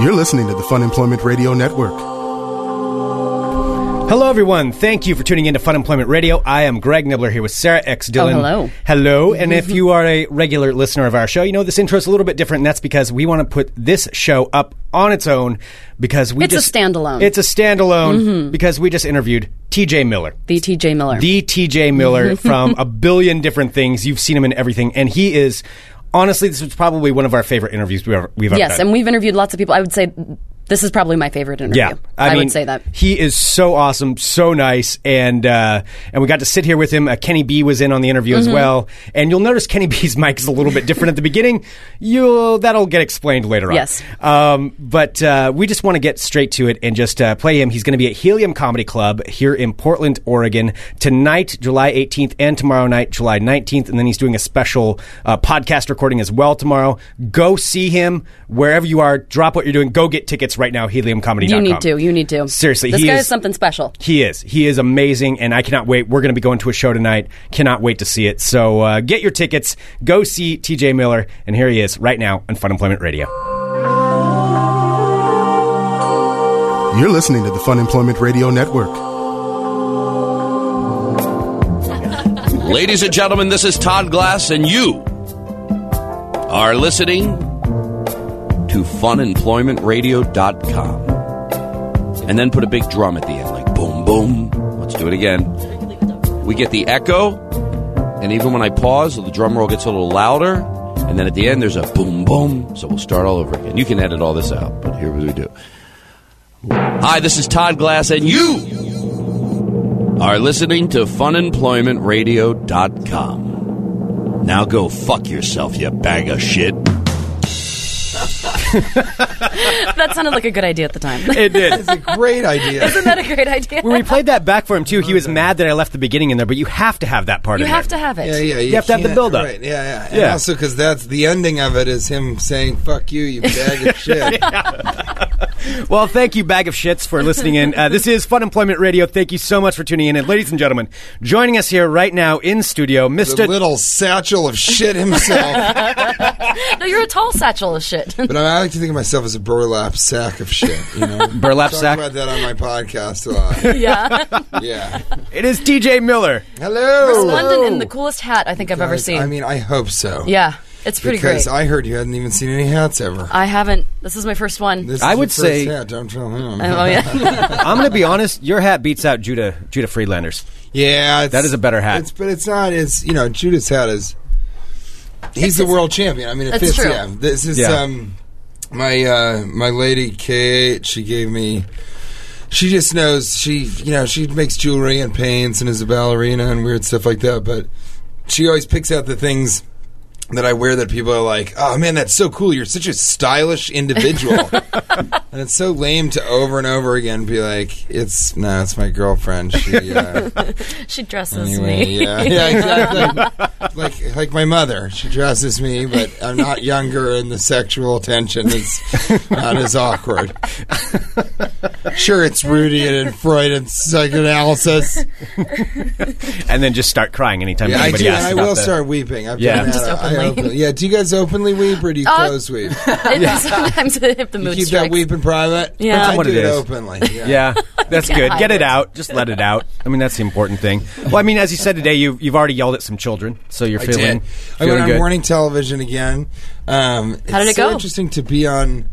You're listening to the Fun Employment Radio Network. Hello, everyone. Thank you for tuning in to Fun Employment Radio. I am Greg Nibler here with Sarah X. Oh, Dylan. Oh, hello. Hello. And if you are a regular listener of our show, you know this intro is a little bit different, and that's because we want to put this show up on its own because we It's a standalone. It's a standalone mm-hmm. because we just interviewed TJ Miller. The TJ Miller. The TJ Miller from a billion different things. You've seen him in everything, and he is. Honestly, this was probably one of our favorite interviews we've ever, we've ever yes, done. and we've interviewed lots of people. I would say this is probably my favorite interview. Yeah, I, mean, would say that. he is so awesome, so nice, and uh, and we got to sit here with him. Uh, Kenny B was in on the interview Mm-hmm. as well, and you'll notice Kenny B's mic is a little bit different at the beginning. You'll that'll get explained later on. Yes. um, but uh, we just want to get straight to it and just uh, play him. He's going to be at Helium Comedy Club here in Portland, Oregon tonight, July 18th, and tomorrow night, July 19th, and then he's doing a special uh, podcast recording as well tomorrow. Go see him wherever you are. Drop what you're doing. Go get tickets right now. HeliumComedy.com. You need to. You need to. Seriously, this he guy is- is something special. He is. He is amazing, and I cannot wait. We're going to be going to a show tonight. Cannot wait to see it. So uh, get your tickets. Go see TJ Miller, and here he is right now on Fun Employment Radio. You're listening to the Fun Employment Radio Network. Ladies and gentlemen, this is Todd Glass, and you are listening to funemploymentradio.com. And then put a big drum at the end, like boom, boom. Let's do it again. We get the echo, and even when I pause, the drum roll gets a little louder. And then at the end, there's a boom, boom. So we'll start all over again. You can edit all this out, but here we do. Hi, this is Todd Glass, and you are listening to funemploymentradio.com. Now go fuck yourself, you bag of shit. that sounded like a good idea at the time. It did. It's a great idea. Isn't that a great idea? when we played that back for him too, he was mad that I left the beginning in there, but you have to have that part. you in have there. to have it. Yeah, yeah. You have to have the can't- build-up. Right, yeah, yeah. And Yeah. also because that's the ending of it is him saying "fuck you, you bag of shit." Well, thank you, bag of shits, for listening in. Uh, this is Fun Employment Radio. Thank you so much for tuning in, and ladies and gentlemen, joining us here right now in studio, the Mister. little satchel of shit himself. No, you're a tall satchel of shit. but I like to think of myself as a burlap sack of shit. You know, Burlap Talk sack? about that on my podcast a lot. yeah. Yeah. It is TJ Miller. Hello. London in the coolest hat I think I've ever Guys, seen. I mean, I hope so. yeah, it's pretty because great. I heard you hadn't even seen any hats ever. I haven't. This is my first one. This I is would your first say- hat, don't tell him. oh yeah. I'm going to be honest. Your hat beats out Judah Judah Friedlander's. Yeah, it's, That is a better hat. It's, but it's not. It's you know, Judah's hat is. He's the world champion. I mean, it That's fits. true. Yeah, this is Yeah. um, my uh, my lady Kate. She gave me. She just knows she you know she makes jewelry and paints and is a ballerina and weird stuff like that. But she always picks out the things that I wear that people are like, "Oh man, that's so cool! You're such a stylish individual." and it's so lame to over and over again be like, "It's no, it's my girlfriend." She. Uh, she dresses Anyway, me. yeah, yeah, exactly. like like my mother, she dresses me, but I'm not younger, and the sexual tension is not as awkward. Sure, it's rooted in Freud and psychoanalysis. and then just start crying anytime Yeah, I anybody do, asks I about will the- start weeping. I've Yeah. done that. Just openly. open- yeah, do you guys openly weep or do you Uh, close weep? It- Sometimes if the You mood keep strikes. that weep in private. Yeah. That's I what do it is. openly. Yeah. Yeah, that's good. Get it it. out. Just let it out. I mean, that's the important thing. Well, I mean, as you said today, you've you've already yelled at some children, so you're I feeling. did. I feeling went on good. morning television again. Um, How did it's it so go? interesting to be on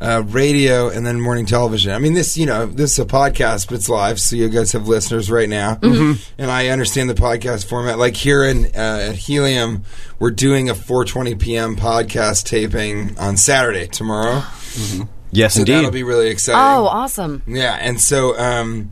uh, radio and then morning television. I mean, this you know this is a podcast, but it's live, so you guys have listeners right now, Mm-hmm. and I understand the podcast format. Like here in uh, at Helium, we're doing a 4:20 p.m. podcast taping on Saturday tomorrow. Yes, So indeed. that'll be really exciting. Oh, awesome. Yeah, and so um,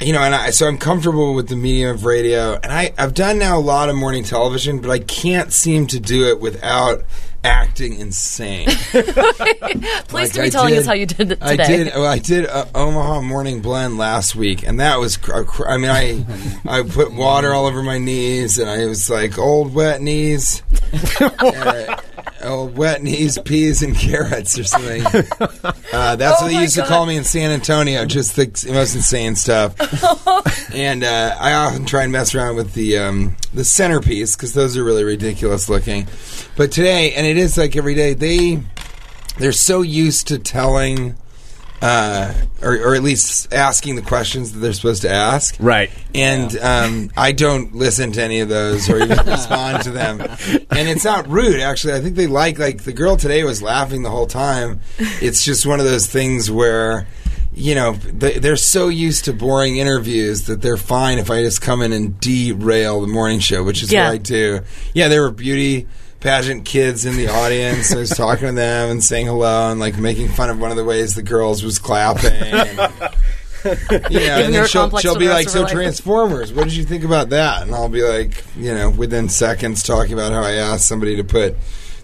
you know, and I, so I'm comfortable with the medium of radio, and I, I've done now a lot of morning television, but I can't seem to do it without acting insane. Please Like, to be I telling did- us how you did it today. I did. Well, I did Omaha Morning Blend last week, and that was. Cr- cr- I mean, I I put water all over my knees, and I was like old wet knees, uh, old wet knees, peas and carrots or something. Uh, that's Oh what they used to call me in San Antonio. Just the most insane stuff. and uh, I often try and mess around with the um, the centerpiece because those are really ridiculous looking. But today, and it is like every day, they they're so used to telling, uh, or, or at least asking the questions that they're supposed to ask. Right. And um, I don't listen to any of those or even respond to them. And it's not rude, actually. I think they like like the girl today was laughing the whole time. It's just one of those things where. You know, they, they're so used to boring interviews that they're fine if I just come in and derail the morning show, which is Yeah. what I do. Yeah, there were beauty pageant kids in the audience. I was talking to them and saying hello and like making fun of one of the ways the girls was clapping. And, you know, and then she'll, she'll be like, "So life." Transformers, what did you think about that?" And I'll be like, you know, within seconds, talking about how I asked somebody to put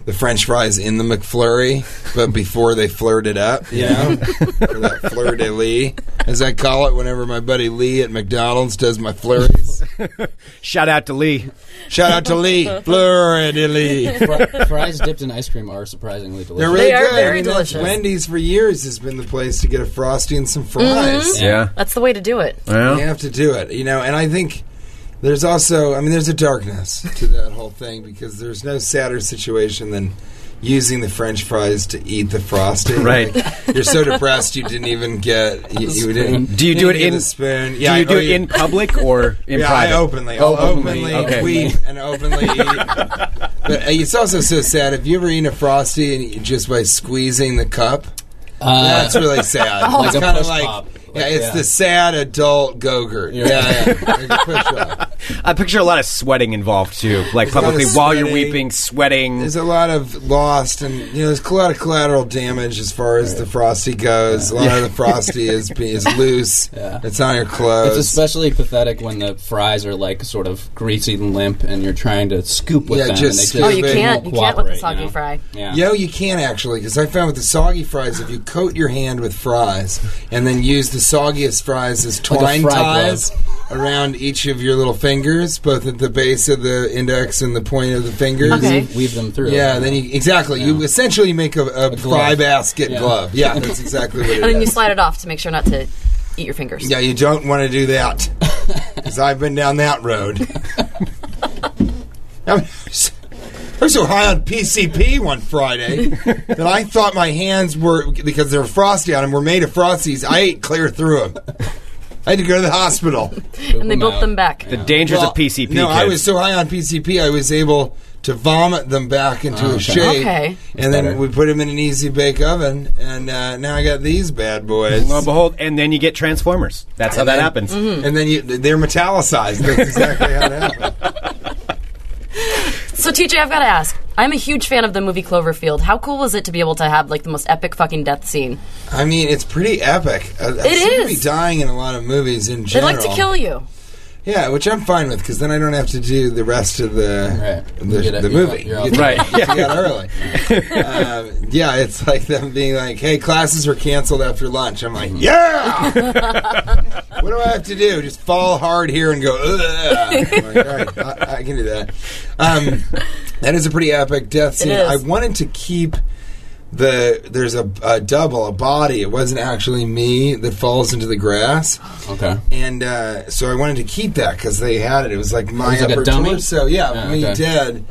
the French fries in the McFlurry, but before they flirt it up, you know, or that fleur de lis, as I call it. Whenever my buddy Lee at McDonald's does my flurries, Shout out to Lee. shout out to Lee, fleur de lis. Fri- fries dipped in ice cream are surprisingly delicious. They're really They are good. very I mean, that's- delicious. Wendy's for years has been the place to get a frosty and some fries. Mm-hmm. Yeah. That's the way to do it. Well, You have to do it, you know. And I think there's also, I mean, there's a darkness to that whole thing because there's no sadder situation than using the French fries to eat the frosting. Right. Like, you're so depressed you didn't even get. You, you didn't. Do you do it in- a spoon? do Yeah, you do or it in public or in yeah, private? I openly. Oh, openly, openly okay. tweet and openly eat. But uh, it's also so sad. Have you ever eaten a frosty and you- just by squeezing the cup? Uh, That's really sad. Like it's a kind of like, pop. Yeah, it's yeah. the sad adult go-gurt. Yeah, yeah, like a push-up. I picture a lot of sweating involved too, like There's publicly of while you're weeping, sweating. There's a lot of lost, and you know, there's a lot of collateral damage as far as the frosty goes. A lot of the frosty is is loose. Yeah. It's on your clothes. It's especially pathetic when the fries are like sort of greasy and limp, and you're trying to scoop with Yeah, them. just and scoop they Oh, you can't. You can't with the soggy you know? fry. Yeah. Yo, you can actually, because I found with the soggy fries, if you coat your hand with fries and then use the soggiest fries is a twine fry ties around each of your little fingers, both at the base of the index and the point of the fingers. Okay. Weave, weave them through. Yeah, then you exactly. You essentially make a, a, fry glove. basket Yeah. glove. Yeah, that's exactly what it is. And then you slide it off to make sure not to eat your fingers. Yeah, you don't want to do that because I've been down that road. I was I was so high on PCP one Friday that I thought my hands were because they were frosty on them were made of frosties. I ate clear through them. I had to go to the hospital. And they built them back. the dangers Well, of PCP. No, I kids. was so high on PCP, I was able to vomit them back into a shape. Okay. And then we put them in an easy bake oven, and uh, now I got these bad boys. Lo and behold, and then you get Transformers. That's how And that then- happens. And then you, they're metallicized. That's exactly how it happened. So TJ, I've got to ask. I'm a huge fan of the movie Cloverfield. How cool was it to be able to have like the most epic fucking death scene? I mean, it's pretty epic. I, I It be dying in a lot of movies in general. They like to kill you. Yeah, which I'm fine with because then I don't have to do the rest of the Right. the, You get it- the movie. you're out You the get Right. to get early. um, yeah, it's like them being like, "Hey, classes were canceled after lunch." I'm like, "Yeah." what do I have to do? Just fall hard here and go. Ugh. I'm like, All right, I, I can do that. Um, that is a pretty epic death scene. is. I wanted to keep the there's a, a double, a body. It wasn't actually me that falls into the grass. Okay. And uh, so I wanted to keep that because they had it. It was like my was like a upper dummy? torso. Yeah, Yeah, me okay. dead.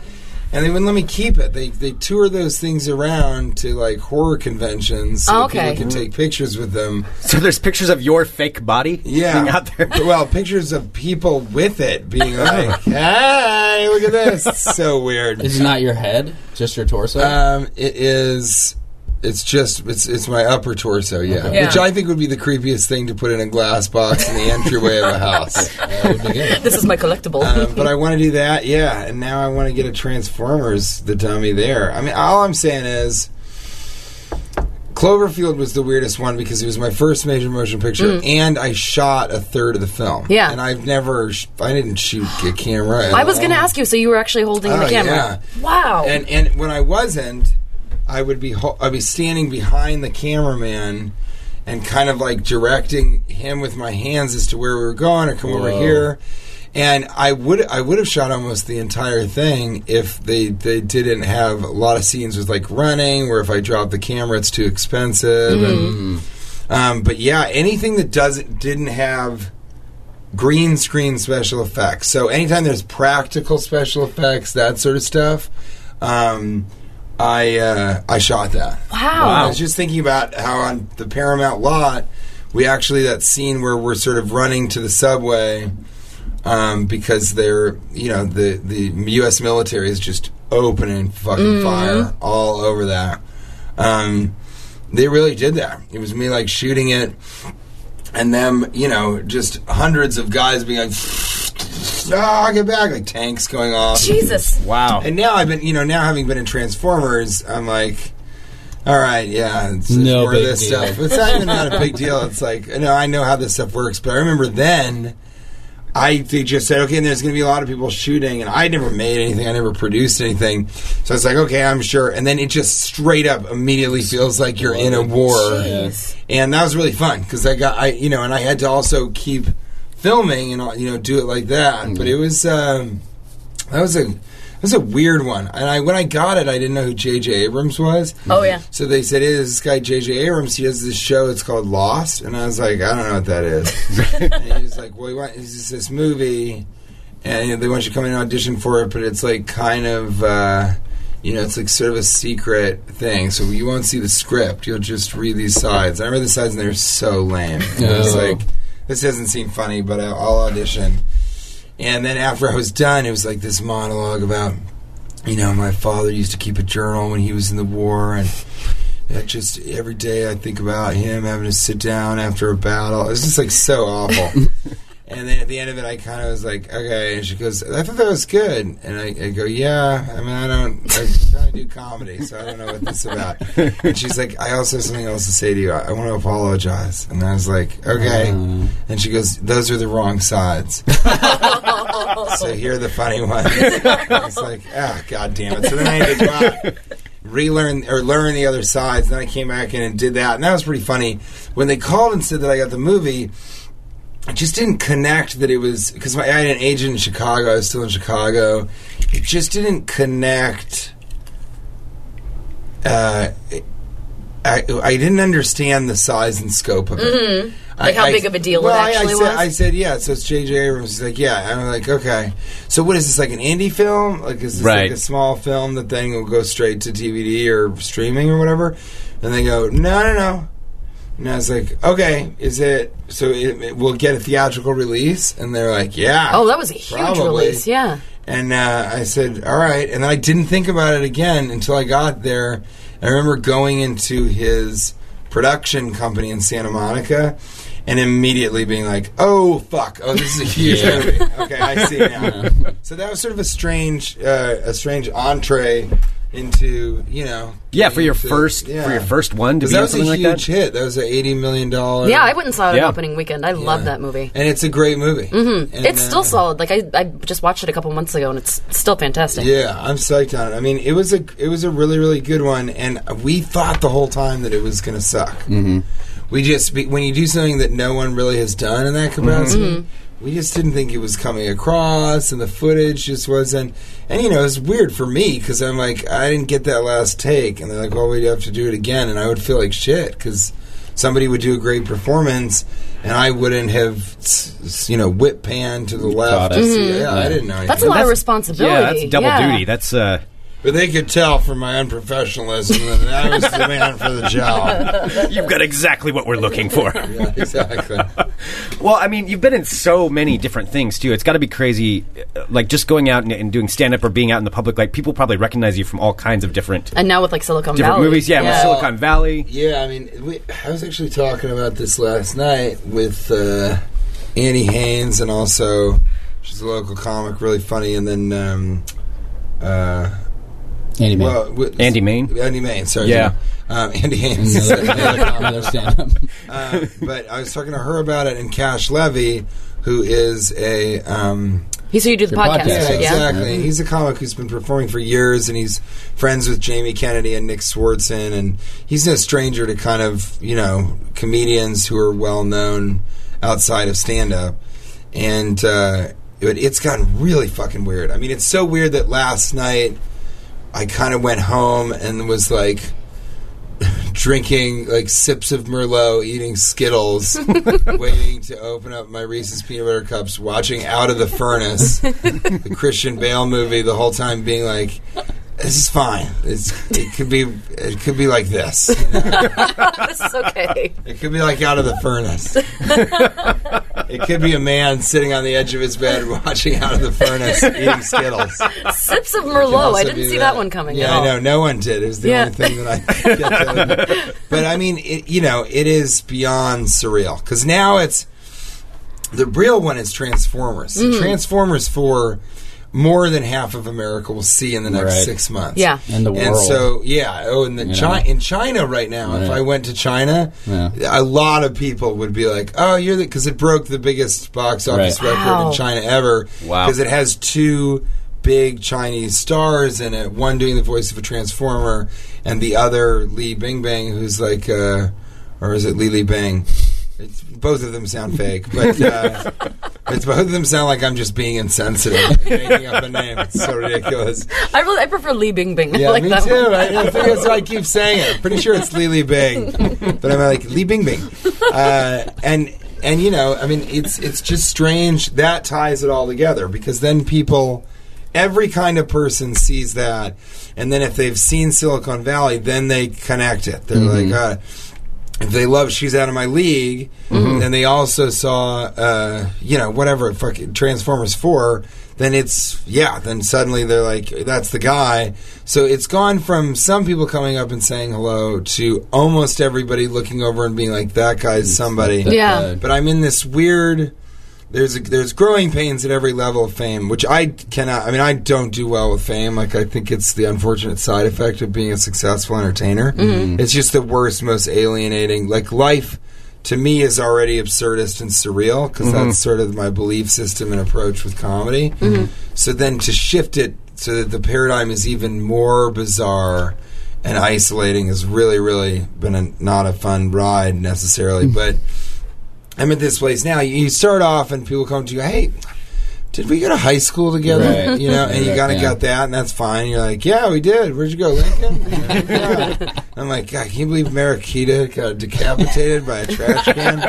And they wouldn't let me keep it. They they tour those things around to like horror conventions so Oh, okay. people can take pictures with them. So there's pictures of your fake body Yeah, being out there. well, pictures of people with it being like, "Hey, look at this!" It's so weird. Is it not your head, just your torso? Um, it is. It's just it's it's my upper torso, yeah. Yeah. Which I think would be the creepiest thing to put in a glass box in the entryway of a house. that would be good. This is my collectible. Um, but I want to do that, yeah. And now I want to get a Transformers the dummy there. I mean, all I'm saying is, Cloverfield was the weirdest one because it was my first major motion picture, and I shot a third of the film. Mm. Yeah. and I've never, sh- I didn't shoot a camera. I was going to ask you, so you were actually holding Oh, the camera? yeah. Wow. And and when I wasn't, I would be ho- I'd be standing behind the cameraman and kind of like directing him with my hands as to where we were going or come over here. And I would I would have shot almost the entire thing if they they didn't have a lot of scenes with like running, where if I drop the camera, it's too expensive. And, um, but yeah, anything that doesn't didn't have green screen special effects. So anytime there's practical special effects, that sort of stuff, um, I uh, I shot that. Wow. I was just thinking about how on the Paramount lot, we actually that scene where we're sort of running to the subway um, because they're you know the the U.S. military is just opening fucking fire all over that. Um, they really did that. It was me like shooting it, and them you know just hundreds of guys being like, "Ah, get back!" Like tanks going off. Jesus. Wow. And now I've been, you know, now having been in Transformers, I'm like, all right, yeah, it's, it's No more of big this deal. stuff. It's not even not a big deal. It's like, you know, I know how this stuff works, but I remember then. I they just said, okay, and there's going to be a lot of people shooting, and I never made anything, I never produced anything, so it's like, okay, I'm sure, and then it just straight up immediately feels like you're in a war, Jeez. and that was really fun because I got I you know, and I had to also keep filming and you know do it like that, but it was um, that was a that was a weird one, and I when I got it, I didn't know who J.J. Abrams was. Oh yeah. So they said, "Hey, this guy J.J. Abrams. He has this show. It's called Lost." And I was like, "I don't know what that is." and he was like, "Well, he want, it's this movie, and you know, they want you to come in and audition for it, but it's like kind of, uh, you know, it's like sort of a secret thing. So you won't see the script. You'll just read these sides. I read the sides, and they're so lame. And I was Oh. like, this doesn't seem funny, but I'll, audition." And then after I was done, it was like this monologue about, you know, my father used to keep a journal when he was in the war, and that just every day I think about him having to sit down after a battle. It's just like so awful. and then at the end of it, I kind of was like, okay. And she goes, I thought that was good. And I, I go, yeah. I mean, I don't. I try to do comedy, so I don't know what this is about. And she's like, I also have something else to say to you. I, I want to apologize. And I was like, okay. And she goes, those are the wrong sides. so here are the funny ones. it's like, ah, god damn it. So then I had to go out, relearn or learn the other sides. Then I came back in and did that, and that was pretty funny. When they called and said that I got the movie, I just didn't connect that it was because I had an agent in Chicago. I was still in Chicago. It just didn't connect. Uh, I, I didn't understand the size and scope of it. Like how big of a deal it well, I- actually I, said, was? I said, yeah. So it's J.J. Abrams. He's like, yeah. I'm like, okay. So what is this like an indie film? Like is this Right. like a small film that then will go straight to DVD or streaming or whatever? And they go, no, no, no. And I was like, okay, is it so? It, it will get a theatrical release? And they're like, yeah. Oh, that was a huge Probably. release. Yeah. And uh, I said, all right. And I didn't think about it again until I got there. I remember going into his production company in Santa Monica and immediately being like, oh, fuck. Oh, this is a huge movie. Okay, I see now. so that was sort of a strange, uh, a strange entree into, you know. Yeah, for your into- first yeah. for your first one to 'Cause be that on was a something like huge that. hit. That was an $80 million. Yeah, I went and saw it Yeah. opening weekend. I love that movie. And it's a great movie. Mm-hmm. It's still solid. Like I, I just watched it a couple months ago, and it's still fantastic. Yeah, I'm psyched on it. I mean, it was a it was a really really good one, and we thought the whole time that it was going to suck. Mm-hmm. We just when you do something that no one really has done in that capacity, we just didn't think it was coming across, and the footage just wasn't. And you know, it's weird for me because I'm like, I didn't get that last take, and they're like, well, we'd have to do it again, and I would feel like shit because somebody would do a great performance. And I wouldn't have, s- s- you know, whip pan to the left. Caught it. to Yeah, I didn't know. Mm-hmm. That's a anything. lot of responsibility. Yeah, that's double Yeah. duty. That's uh, But they could tell from my unprofessionalism that I was the man for the job. you've got exactly what we're looking for. Yeah, exactly. Well, I mean, you've been in so many different things too. It's got to be crazy, uh, like just going out and, and doing stand up or being out in the public. Like people probably recognize you from all kinds of different And now with like Silicon different Valley, movies. Yeah, with Silicon Valley. Yeah, I mean, we, I was actually talking about this last night with uh, Annie Haynes, and also she's a local comic, really funny. And then, um, uh, Andy May. well, with, Andie Main? Andie Main, sorry, Yeah. um, Andy Haynes. another, another, another stand-up. uh, but I was talking to her about it, and Cash Levy, who is a um, He's who you do the podcast, podcast, Yeah, with, yeah. exactly. He's a comic who's been performing for years, and he's friends with Jamie Kennedy and Nick Swardson, and he's no stranger to kind of you know comedians who are well known outside of stand up, and uh, it, it's gotten really fucking weird. I mean, it's so weird that last night I kind of went home and was like. Drinking like sips of Merlot, eating Skittles, waiting to open up my Reese's peanut butter cups, watching Out of the Furnace, the Christian Bale movie the whole time being like this is fine. It's, it could be it could be like this. you know? this is okay. It could be like out of the furnace. it could be a man sitting on the edge of his bed watching out of the furnace eating Skittles. Sips of Merlot. I didn't see that. one coming. Yeah, I know. No one did. It was the Yeah. only thing that I get But I mean, it, you know, it is beyond surreal because now it's the real one is Transformers. Mm-hmm. Transformers for more than half of America will see in the next Right. six months. Yeah. In the And world. so, yeah. Oh, in the You Chi- in China right now, if I went to China, Yeah. a lot of people would be like, "Oh, you're the," because it broke the biggest box office Right. record Wow. in China ever. Wow. Because it has two big Chinese stars in it. One doing the voice of a transformer, and the other Li Bingbang, who's like, uh, or is it Li Li Bang? It's, both of them sound fake, but uh, it's both of them sound like I'm just being insensitive, making up a name. It's so ridiculous. I really I prefer Li Bingbing. Yeah, like me that too. I, I think that's why I keep saying it. I'm pretty sure it's Li Li Bing, but I'm like Li Bing Bing. Uh, and and you know, I mean, it's it's just strange that ties it all together because then people, every kind of person sees that, and then if they've seen Silicon Valley, then they connect it. They're like, uh, if they love She's Out of My League, and they also saw, uh, you know, whatever, fucking Transformers 4, then it's, yeah, then suddenly they're like, that's the guy. So it's gone from some people coming up and saying hello to almost everybody looking over and being like, that guy's somebody. Yeah. But I'm in this weird. There's there's growing pains at every level of fame, which I cannot. I mean, I don't do well with fame. Like I think it's the unfortunate side effect of being a successful entertainer. Mm-hmm. It's just the worst, most alienating. Like life, to me, is already absurdist and surreal because mm-hmm. that's sort of my belief system and approach with comedy. Mm-hmm. So then to shift it so that the paradigm is even more bizarre and isolating has really, really been a, not a fun ride necessarily, mm. but. I'm at this place now. You start off and people come to you, hey, did we go to high school together? Right. You know, and you kind of yeah. got that, and that's fine. You're like, yeah, we did. Where'd you go, Lincoln? Yeah. I'm like, God, can you believe Marakita got decapitated by a trash can?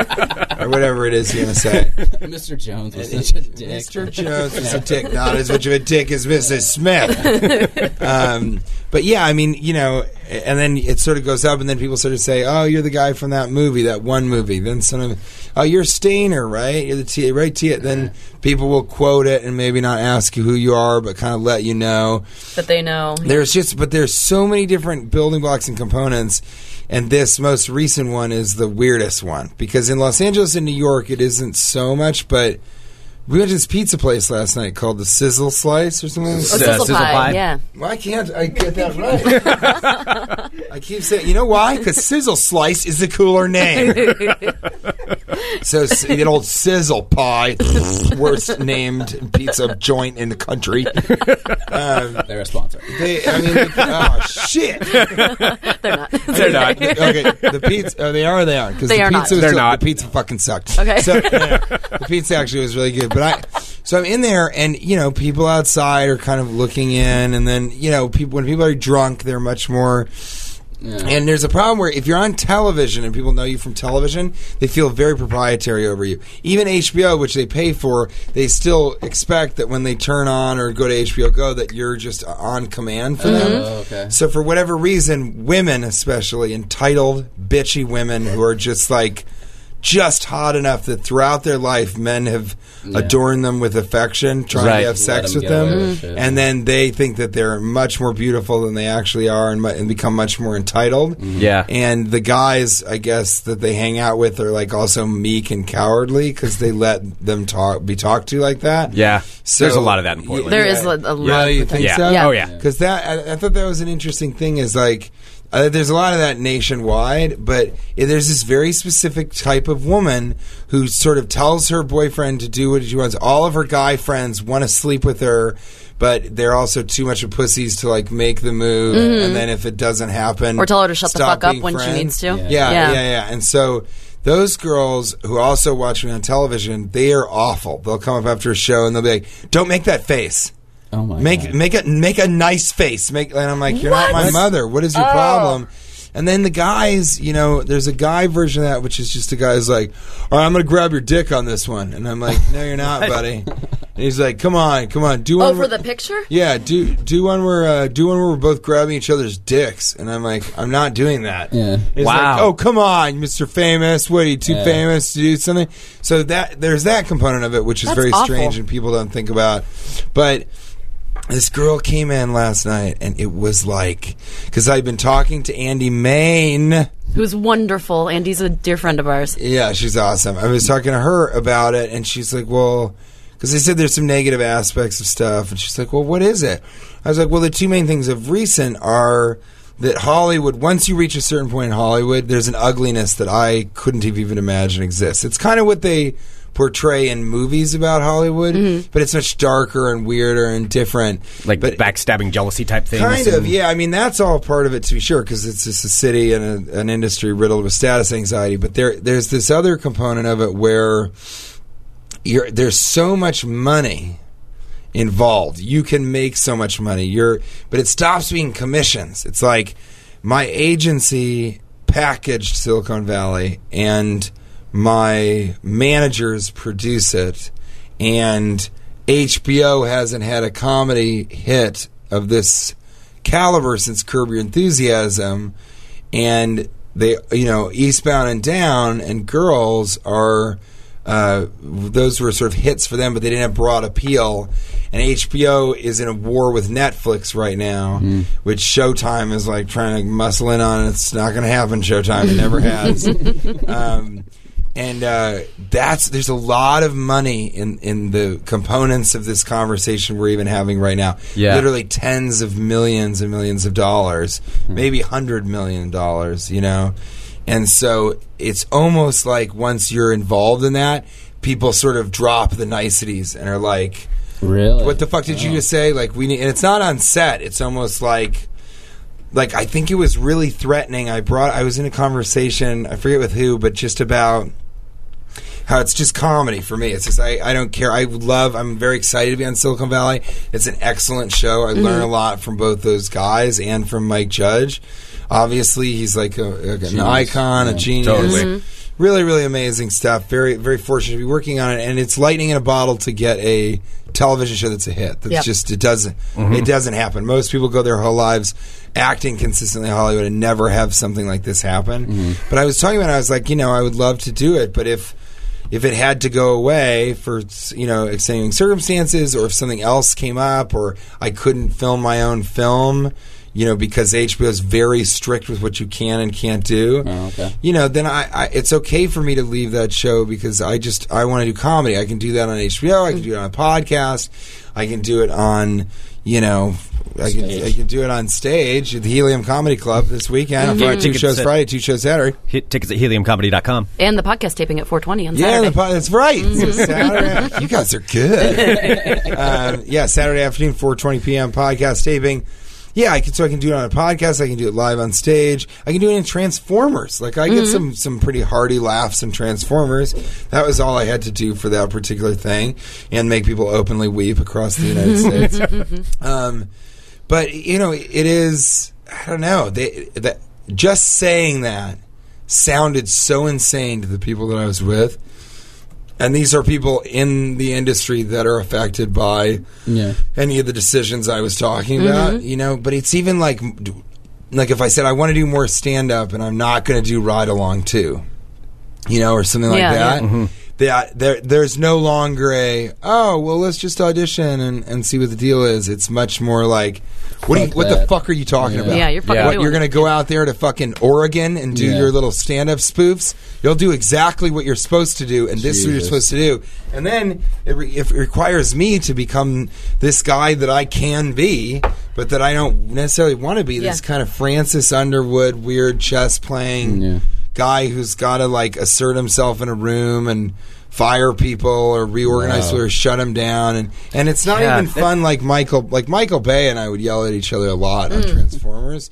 or whatever it is you're going to say. Mr. Jones was such a dick. Mr. Jones is a dick, not as much of a dick as Mrs. Smith. um, but yeah, I mean, you know, and then it sort of goes up, and then people sort of say, "Oh, you're the guy from that movie, that one movie." Then some of, "Oh, you're Stainer, right? You're the T, right? T." Then people will quote it and maybe not ask you who you are, but kind of let you know. That they know. There's just, but there's so many different building blocks and components, and this most recent one is the weirdest one because in Los Angeles and New York it isn't so much, but we went to this pizza place last night called the Sizzle Slice or something. Oh, Sizzle sizzle pie. pie. Yeah. Why can't I get that right? I keep saying, you know why? Because Sizzle Slice is a cooler name. so an old Sizzle Pie, worst named pizza joint in the country. Um, they're a sponsor. They, I mean, oh shit. They're not. They're not. okay, the pizza. Oh, they are. or They aren't. Because They the are pizza not. Was They're still- not. The pizza fucking sucked. Okay. So yeah, the pizza actually was really good. But I, so I'm in there, and you know, people outside are kind of looking in, and then you know, people when people are drunk, they're much more. And there's a problem where if you're on television and people know you from television, they feel very proprietary over you. Even HBO, which they pay for, they still expect that when they turn on or go to HBO Go that you're just on command for them. Mm-hmm. Oh, okay. So for whatever reason, women, especially entitled, bitchy women who are just like just hot enough that throughout their life men have adorned them with affection, trying Right. to have sex them with them, with shit. and then they think that they're much more beautiful than they actually are, and, and become much more entitled. Mm-hmm. Yeah. And the guys, I guess, that they hang out with are like also meek and cowardly because they let them talk, be talked to like that. Yeah. So- There's a lot of that in Portland. There is a, a lot. Yeah, you of think Yeah. so? Yeah. Oh, yeah. Because that I, I thought that was an interesting thing. Is like uh, there's a lot of that nationwide, but there's this very specific type of woman who sort of tells her boyfriend to do what she wants. All of her guy friends want to sleep with her. But they're also too much of pussies to like make the move, and then if it doesn't happen, Mm-hmm. Or tell her to shut the fuck up being when she needs to. Yeah. Yeah, Yeah. yeah, yeah, And so those girls who also watch me on television, they are awful. They'll come up after a show and they'll be like, "Don't make that face." Oh my Make God. make a make a nice face. Make and I'm like, you're not my mother. What is your Oh. problem? And then the guys, you know, there's a guy version of that, which is just a guy who's like, all right, I'm going to grab your dick on this one. And I'm like, no, you're not, buddy. And he's like, come on, come on, do one. Oh, for where- the picture? yeah, do do one where uh, do one where we're both grabbing each other's dicks, and I'm like, I'm not doing that. Yeah. He's Wow. like, oh come on, Mr. Famous, what are you too Yeah. famous to do something? So that there's that component of it, which is That's very awful. strange and people don't think about. But this girl came in last night, and it was like because i've been talking to Andie Main. Who's wonderful. Andy's a dear friend of ours. Yeah, she's awesome. I was talking to her about it, and she's like, "Well," because I said there's some negative aspects of stuff, and she's like, "Well, what is it?" I was like, "Well, the two main things of recent are that Hollywood. Once you reach a certain point in Hollywood, there's an ugliness that I couldn't have even imagined exists. It's kind of what they." Portray in movies about Hollywood, mm-hmm. but it's much darker and weirder and different. Like but backstabbing, jealousy type things. Kind of, and- yeah. I mean, that's all part of it to be sure, because it's just a city and a, an industry riddled with status anxiety. But there, there's this other component of it where you're, there's so much money involved. You can make so much money. You're, but it stops being commissions. It's like my agency packaged Silicon Valley, and my managers produce it, and HBO hasn't had a comedy hit of this caliber since Curb Your Enthusiasm, and they, you know, Eastbound and Down and Girls are uh, those were sort of hits for them, but they didn't have broad appeal. And HBO is in a war with Netflix right now, which Showtime is like trying to muscle in on. It's not going to happen. Showtime, it never has. um, and uh, that's there's a lot of money in in the components of this conversation we're even having right now. Yeah. literally tens of millions and millions of dollars, maybe hundred million dollars. You know, and so it's almost like once you're involved in that, people sort of drop the niceties and are like. Really? What the fuck did you just say? Like we need, and it's not on set. It's almost like, like I think it was really threatening. I brought, I was in a conversation. I forget with who, but just about how it's just comedy for me. It's just I, I don't care. I love. I'm very excited to be on Silicon Valley. It's an excellent show. I learn mm-hmm. a lot from both those guys and from Mike Judge. Obviously, he's like, a, like an Genius. icon, a genius. Totally. Mm-hmm. Really, really amazing stuff. Very, very fortunate to be working on it, and it's lightning in a bottle to get a television show that's a hit. That's Yep. just it doesn't mm-hmm. it doesn't happen. Most people go their whole lives acting consistently in Hollywood and never have something like this happen. But I was talking about, it, I was like, you know, I would love to do it, but if if it had to go away for you know extenuating circumstances, or if something else came up, or I couldn't film my own film, you know, because HBO is very strict with what you can and can't do. Oh, okay. You know, then I, I it's okay for me to leave that show because I just I want to do comedy. I can do that on HBO. I can do it on a podcast. I can do it on you know. I can, I can do it on stage at the Helium Comedy Club this weekend. Friday, two Tickets shows at- Friday, two shows Saturday. Hit tickets at heliumcomedy.com. And the podcast taping at 420 on Yeah, Saturday. the, po- that's right. So Saturday, you guys are good. um, yeah, Saturday afternoon, four twenty p.m. podcast taping. Yeah, I can. So I can do it on a podcast. I can do it live on stage. I can do it in Transformers. Like I get some some pretty hearty laughs in Transformers. That was all I had to do for that particular thing, and make people openly weep across the United States. Um, but you know, it is. I don't know. They that just saying that sounded so insane to the people that I was with. And these are people in the industry that are affected by Yeah. any of the decisions I was talking about, mm-hmm. you know. But it's even like, like if I said I want to do more stand up and I'm not going to do ride along too, you know, or something like Yeah, that. yeah. That uh, there, there's no longer a oh well, let's just audition and, and see what the deal is. It's much more like, what you, what the fuck are you talking Yeah. about? Yeah, you're fucking Yeah. What, you're going to go out there to fucking Oregon and do Yeah. your little stand up spoofs. You'll do exactly what you're supposed to do, and this is what you're supposed to do. And then it, re- if it requires me to become this guy that I can be, but that I don't necessarily want to be. This kind of Francis Underwood, weird chess playing Yeah. guy who's got to like assert himself in a room and fire people or reorganize Wow. or shut them down. And and it's not Yeah, even fun like Michael like Michael Bay and I would yell at each other a lot on Transformers.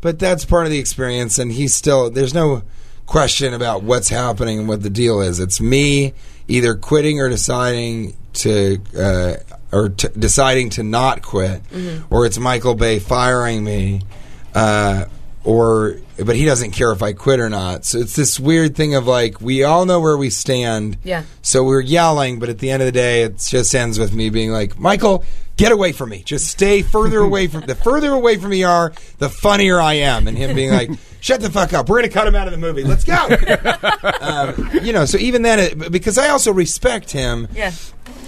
But that's part of the experience and he's still there's no question about what's happening and what the deal is. It's me either quitting or deciding to uh, or t- deciding to not quit or it's Michael Bay firing me uh, or but he doesn't care if I quit or not. So it's this weird thing of like we all know where we stand. Yeah. So we're yelling, but at the end of the day, it just ends with me being like, Michael, get away from me. Just stay further away from. The further away from me are, the funnier I am. And him being like, shut the fuck up. We're gonna cut him out of the movie. Let's go. um, you know. So even then, it, because I also respect him Yeah.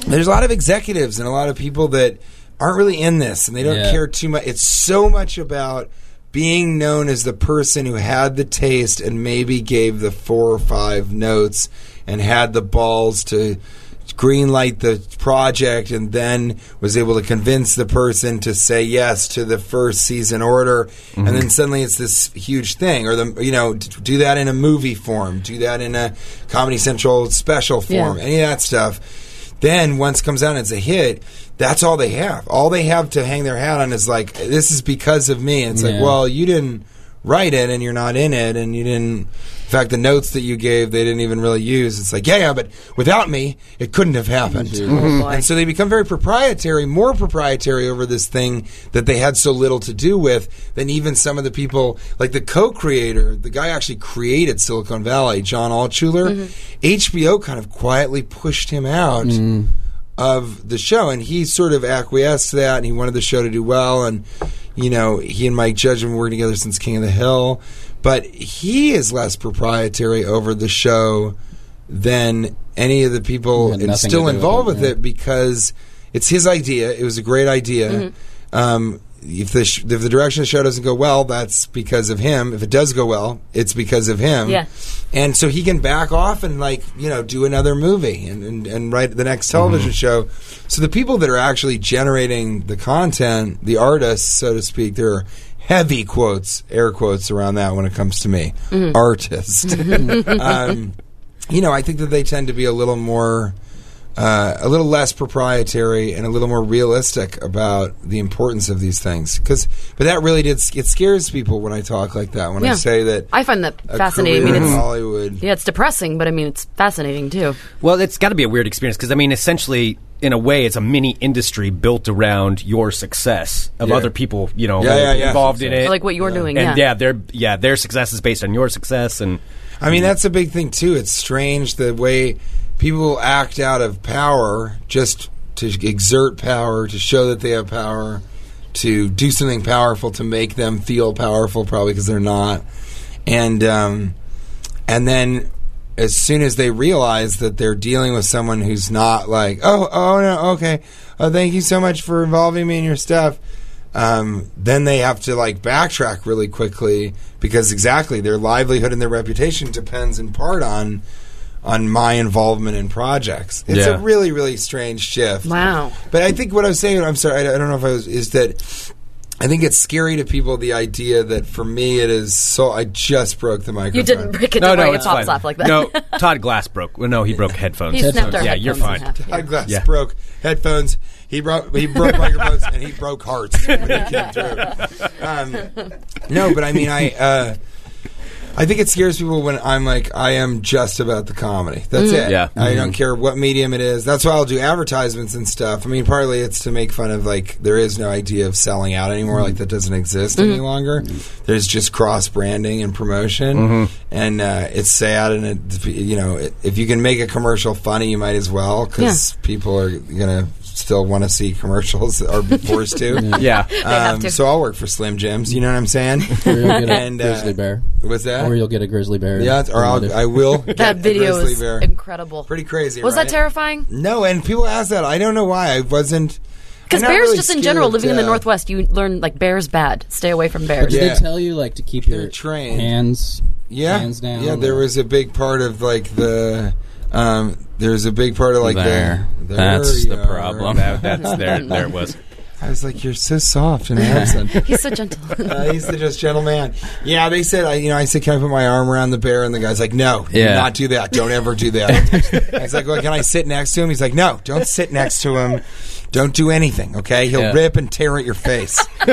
there's a lot of executives and a lot of people that aren't really in this and they don't Yeah. care too much. It's so much about being known as the person who had the taste and maybe gave the four or five notes and had the balls to green light the project and then was able to convince the person to say yes to the first season order and mm-hmm. then suddenly it's this huge thing or the you know do that in a movie form do that in a comedy central special form Yeah. any of that stuff then once it comes out and it's a hit, that's all they have. All they have to hang their hat on is like, this is because of me. And it's like, well, you didn't write it and you're not in it and you didn't, in fact, the notes that you gave, they didn't even really use. It's like, yeah, yeah, but without me, it couldn't have happened. Oh, mhm. boy. And so they become very proprietary, more proprietary over this thing that they had so little to do with than even some of the people, like the co-creator, the guy actually created Silicon Valley, John Altschuler. Mm-hmm. HBO kind of quietly pushed him out mm-hmm. of the show, and he sort of acquiesced to that, and he wanted the show to do well, and you know, he and Mike Judge have been working together since King of the Hill, but he is less proprietary over the show than any of the people and still to do with involved it, with yeah. it because it's his idea. It was a great idea. Um, if the sh- if the direction of the show doesn't go well, that's because of him. If it does go well, it's because of him. Yeah. And so he can back off and like you know do another movie and and, and write the next television mm-hmm. show. So the people that are actually generating the content, the artists, so to speak, there are heavy quotes, air quotes around that when it comes to me, mm-hmm. artist. Mm-hmm. um, you know, I think that they tend to be a little more. Uh, a little less proprietary and a little more realistic about the importance of these things. Because, but that really did it scares people when I talk like that. When I say that I find that a fascinating. I mean, it's Hollywood. yeah, it's depressing, but I mean, it's fascinating too. Well, it's got to be a weird experience because I mean, essentially, in a way, it's a mini industry built around your success of Yeah. other people, you know, Yeah, yeah, yeah. involved in it, Like what you're doing, and yeah. yeah, their yeah, their success is based on your success, and I mean, that's a big thing too. It's strange the way people act out of power just to exert power, to show that they have power, to do something powerful to make them feel powerful, probably because they're not. And um, and then as soon as they realize that they're dealing with someone who's not like, oh, oh no, okay, oh, thank you so much for involving me in your stuff. Um, then they have to like backtrack really quickly because exactly their livelihood and their reputation depends in part on on my involvement in projects. It's Yeah. a really really strange shift. Wow. But I think what I was saying, I'm sorry, I, I don't know if I was, is that I think it's scary to people the idea that for me it is so. I just broke the microphone. You didn't break it. no, no, it's it pops fine. off like that. No, Todd Glass broke. Well, no, he broke headphones. he snapped our yeah, you're fine. half, yeah. Todd Glass Yeah. broke headphones. He broke he broke microphones and he broke hearts when he came through. Um, no, but I mean I uh, I think it scares people when I'm like I am just about the comedy. That's mm-hmm. it. Yeah. I don't mm-hmm. care what medium it is. That's why I'll do advertisements and stuff. I mean, partly it's to make fun of like there is no idea of selling out anymore. Like that doesn't exist mm-hmm. any longer. There's just cross branding and promotion, and uh, it's sad. And it, you know, if you can make a commercial funny, you might as well because people are gonna still want to see commercials or be forced to. Yeah, have Um, to. so I'll work for Slim Jims. You know what I'm saying? Or you'll get a And, uh, grizzly bear. What's that? Or you'll get a grizzly bear. yeah, or I'll, I will. That get a video grizzly is bear. incredible. Pretty crazy. Was right? that terrifying? No, and people ask that. I don't know why. I wasn't. Because bears, really just in general, of living in the. Northwest, you learn like bears bad. Stay away from bears. Did Yeah. they tell you like to keep They're your trained. hands Yeah, hands down? yeah. There or- was a big part of like the. Um, there's a big part of like There. the. That's the are. problem. that, that's there. There it was. I was like, you're so soft and handsome. He's so gentle. Uh, he's the just gentleman. Yeah, they said, I, you know, I said, can I put my arm around the bear? And the guy's like, no, do Yeah. not do that. Don't ever do that. I was like, well, can I sit next to him? He's like, no, don't sit next to him. Don't do anything, okay? He'll Yeah. rip and tear at your face.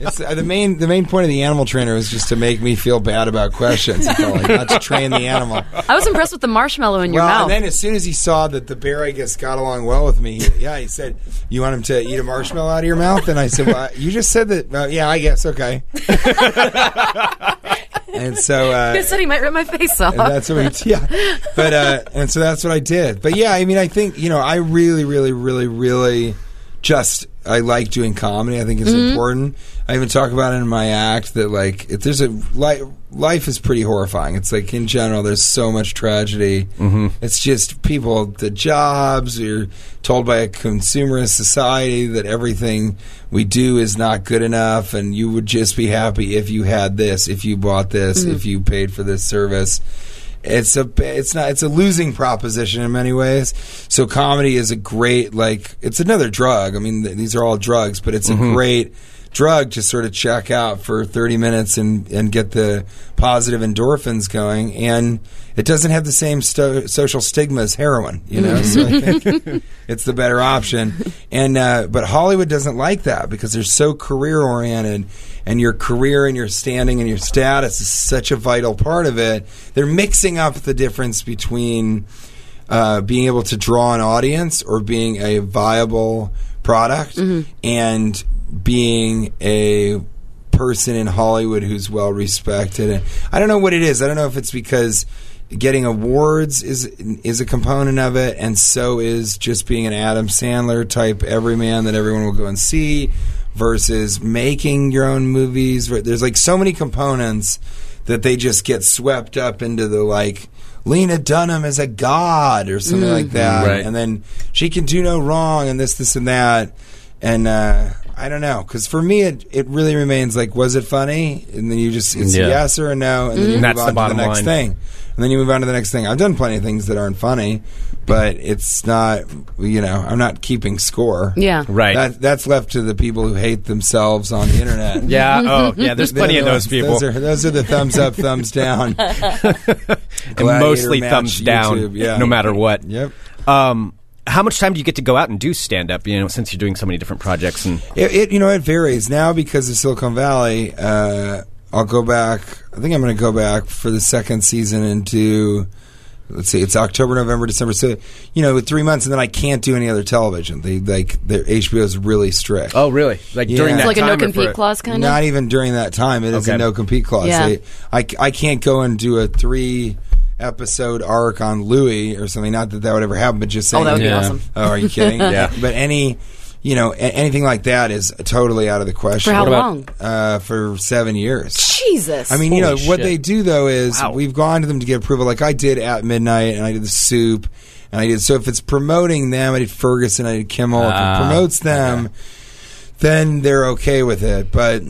it's, uh, the main the main point of the animal trainer was just to make me feel bad about questions, I like, not to train the animal. I was impressed with the marshmallow in your well, mouth. and then as soon as he saw that the bear, I guess, got along well with me, he, yeah, he said, "You want him to eat a marshmallow out of your mouth?" And I said, "Well, you just said that. Uh, yeah, I guess okay." and so uh, you said he might rip my face off. and that's what we, yeah. But uh, and so that's what I did. But yeah, I mean, I think you know, I really, really, really, really just I like doing comedy. I think it's important. I even talk about it in my act that like if there's a li- life is pretty horrifying. It's like in general, there's so much tragedy. Mm-hmm. It's just people, the jobs. You're told by a consumerist society that everything we do is not good enough, and you would just be happy if you had this, if you bought this, if you paid for this service it's a it's not it's a losing proposition in many ways. So comedy is a great like it's another drug. I mean th- these are all drugs, but it's a great drug to sort of check out for 30 minutes and and get the positive endorphins going and it doesn't have the same sto- social stigma as heroin, you know. so I think it's the better option. And uh, but Hollywood doesn't like that because they're so career oriented, and your career and your standing and your status is such a vital part of it. They're mixing up the difference between uh, being able to draw an audience or being a viable product and being a person in Hollywood who's well respected. And I don't know what it is. I don't know if it's because getting awards is is a component of it, and so is just being an Adam Sandler type everyman that everyone will go and see, versus making your own movies. There's like so many components that they just get swept up into the like. Lena Dunham is a god or something like that, Right. and then she can do no wrong, and this, this, and that, and uh, I don't know, because for me, it it really remains like, was it funny? And then you just it's Yeah. yes or a no, and then you move That's the on to the bottom next line. thing, and then you move on to the next thing. I've done plenty of things that aren't funny, but it's not, you know, I'm not keeping score. yeah. Right. That, that's left to the people who hate themselves on the internet. yeah. Oh, yeah. There's They're plenty the of those ones- people. Those are, those are the thumbs up, thumbs down. and Gladiator mostly match thumbs down, YouTube, yeah. no matter what. Yep. Um, how much time do you get to go out and do stand up? You know, since you're doing so many different projects and It, it you know it varies now because of Silicon Valley. Uh, I'll go back. I think I'm going to go back for the second season and do. Let's see, it's October, November, December. So you know, with three months, and then I can't do any other television. They like their HBO is really strict. oh, really? Like Yeah. during that It's like a time no or for- compete clause kind of. Not even during that time. It is Okay. a no compete clause. Yeah. They, I, I can't go and do a three episode arc on Louis or something. Not that that would ever happen, but just saying. Oh, that would be awesome. Oh, are you kidding? Yeah. But any, you know, a- anything like that is totally out of the question. For how What about- long? Uh, for seven years. Jesus. I mean, you know, Holy what shit. they do though is Wow. we've gone to them to get approval. Like I did at midnight, and I did the soup, and I did. So if it's promoting them, I did Ferguson, I did Kimmel. if Ah, it promotes them, then they're okay with it. But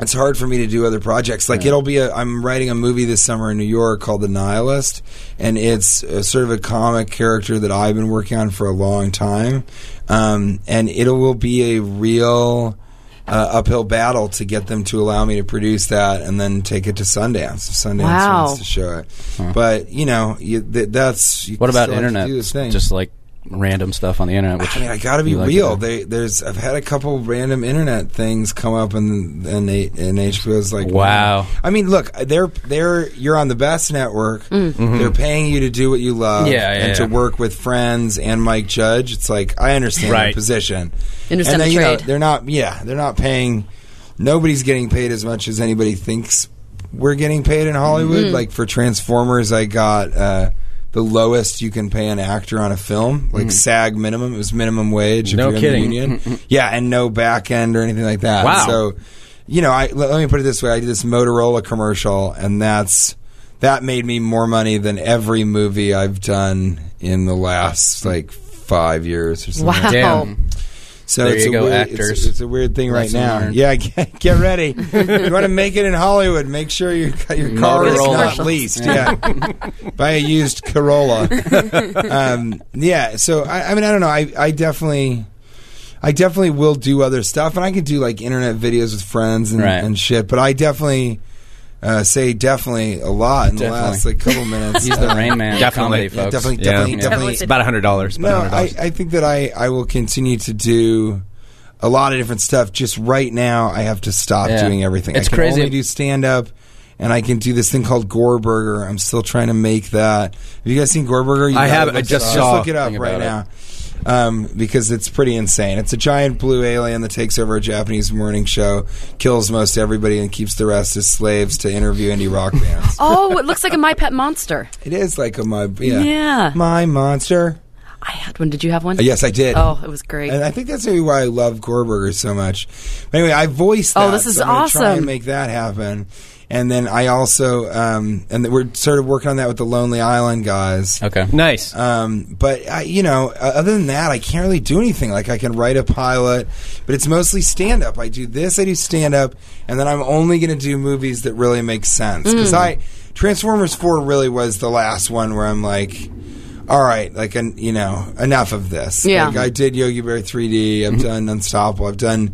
it's hard for me to do other projects. Like it'll be a. I'm writing a movie this summer in New York called The Nihilist, and it's a, sort of a comic character that I've been working on for a long time, um, and it will be a real. Uh, uphill battle to get them to allow me to produce that and then take it to Sundance. If Sundance Wow. wants to show it, but you know, you, th- that's you What about still have to internet? do this thing. Just like random stuff on the internet. Which I mean, I got to be you like real. They, there's, I've had a couple random internet things come up, and and, they, and HBO's like, Wow. I mean, look, they're they're you're on the best network. They're paying you to do what you love, Mm. Yeah, yeah, and to work with friends and Mike Judge. It's like I understand Right. their position. Understand and then, the you know, trade. they're not. Yeah, they're not paying. Nobody's getting paid as much as anybody thinks we're getting paid in Hollywood. Mm-hmm. Like for Transformers, I got. Uh, the lowest you can pay an actor on a film, like mm. SAG minimum. It was minimum wage. If No you're kidding. In the union. Mm, mm, yeah, and no back end or anything like that. Wow. So, you know, I let, let me put it this way: I did this Motorola commercial, and that's that made me more money than every movie I've done in the last like five years or something. Wow. Damn. So There it's you a go, weird, actors. It's, a weird thing right now. learned. Yeah, get, get ready. you want to make it in Hollywood? Make sure you got your car is not leased. Yeah, buy a used Corolla. um, yeah. So I, I mean, I don't know. I, I definitely. I definitely will do other stuff, and I can do like internet videos with friends and, Right. and shit. But I definitely, uh, say definitely a lot in the last like couple minutes. He's the Uh, Rain Man. Definitely. comedy, yeah, folks. definitely, Yeah. definitely, Yeah. definitely. It's about a hundred dollars. No, I, I think that I, I will continue to do a lot of different stuff. Just right now, I have to stop Yeah. doing everything. It's I can crazy. only do stand up, and I can do this thing called Gorburger. I'm still trying to make that. Have you guys seen Gorburger? You I haven't. I just it up. saw look it up right about now. Um, because it's pretty insane. It's a giant blue alien that takes over a Japanese morning show, kills most everybody, and keeps the rest as slaves to interview indie rock bands. Oh, it looks like a My Pet Monster. It is like a my yeah, Yeah. my monster. I had one. Did you have one? Uh, Yes, I did. Oh, it was great. And I think that's maybe why I love Gorburger so much. But anyway, I voiced that. Oh, this is so I'm gonna Try awesome. and make that happen. And then I also, um, and we're sort of working on that with the Lonely Island guys. Okay. nice. Um, but I, you know, uh, other than that, I can't really do anything. Like I can write a pilot, but it's mostly stand up. I do this, I do stand up, and then I'm only going to do movies that really make sense. Because I Transformers Four really was the last one where I'm like. All right, like, an, you know, enough of this. Yeah. Like, I did Yogi Bear 3D. I've mm-hmm. done Unstoppable. I've done,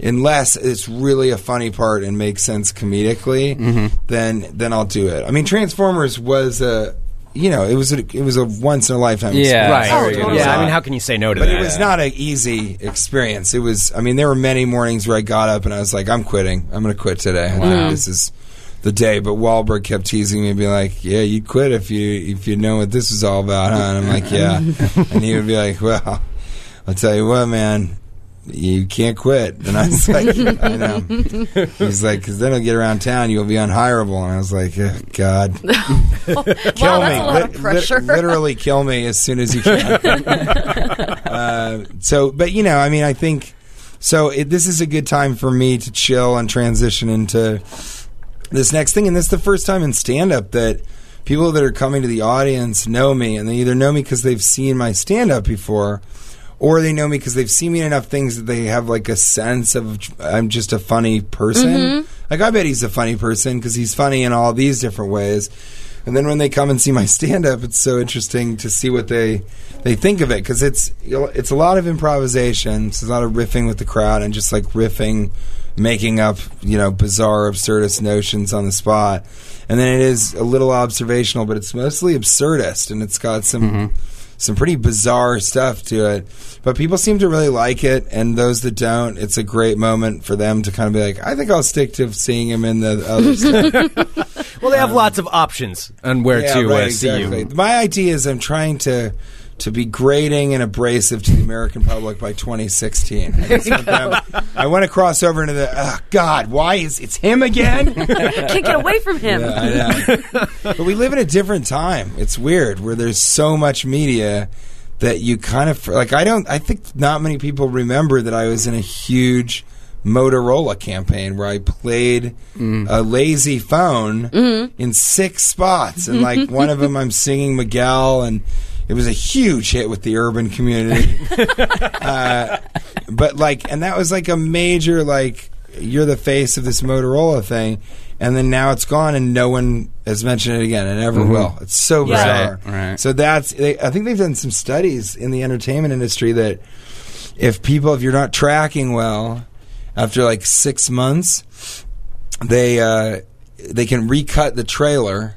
unless it's really a funny part and makes sense comedically, mm-hmm. then then I'll do it. I mean, Transformers was a, you know, it was a, it was a once in a lifetime. Yeah. right. Oh, Very totally. Yeah. I mean, how can you say no to But that? But it was not an easy experience. It was. I mean, there were many mornings where I got up and I was like, "I'm quitting. I'm going to quit today. I think this is the day." But Wahlberg kept teasing me, and be like, "Yeah, you'd quit if you if you know what this is all about, huh?" And I'm like, "Yeah," and he would be like, "Well, I'll tell you what, man." You can't quit, and I was like, "I know." He's like, "Because then I'll get around town, you'll be unhireable." And I was like, oh, "God, kill wow, that's me, a lot of pressure. literally kill me as soon as you can." uh, so, but you know, I mean, I think so. It, this is a good time for me to chill and transition into this next thing, and this is the first time in stand up that people that are coming to the audience know me, and they either know me because they've seen my stand up before. Or they know me because they've seen me in enough things that they have like a sense of I'm just a funny person. Mm-hmm. Like I bet he's a funny person because he's funny in all these different ways. And then when they come and see my stand up, it's so interesting to see what they they think of it because it's you know, it's a lot of improvisation. It's a lot of riffing with the crowd and just like riffing, making up you know bizarre, absurdist notions on the spot. And then it is a little observational, but it's mostly absurdist, and it's got some some pretty bizarre stuff to it. But people seem to really like it, and those that don't, it's a great moment for them to kind of be like, I think I'll stick to seeing him in the other stuff. well, they have lots of options on where Yeah, to right, uh, see you. My idea is I'm trying to to be grating and abrasive to the American public by 2016. I, just want I want to cross over into the oh, God. Why is it's him again? Can't get away from him. Yeah, I know. but we live in a different time. It's weird where there's so much media that you kind of like. I don't. I think not many people remember that I was in a huge Motorola campaign where I played mm. a lazy phone mm-hmm. in six spots, and like one of them, I'm singing Miguel and. It was a huge hit with the urban community, uh, but like, and that was like a major like you're the face of this Motorola thing, and then now it's gone, and no one has mentioned it again, and never will. It's so Yeah. bizarre. Right, right. So that's they, I think they've done some studies in the entertainment industry that if people, if you're not tracking well, after like six months, they uh, they can recut the trailer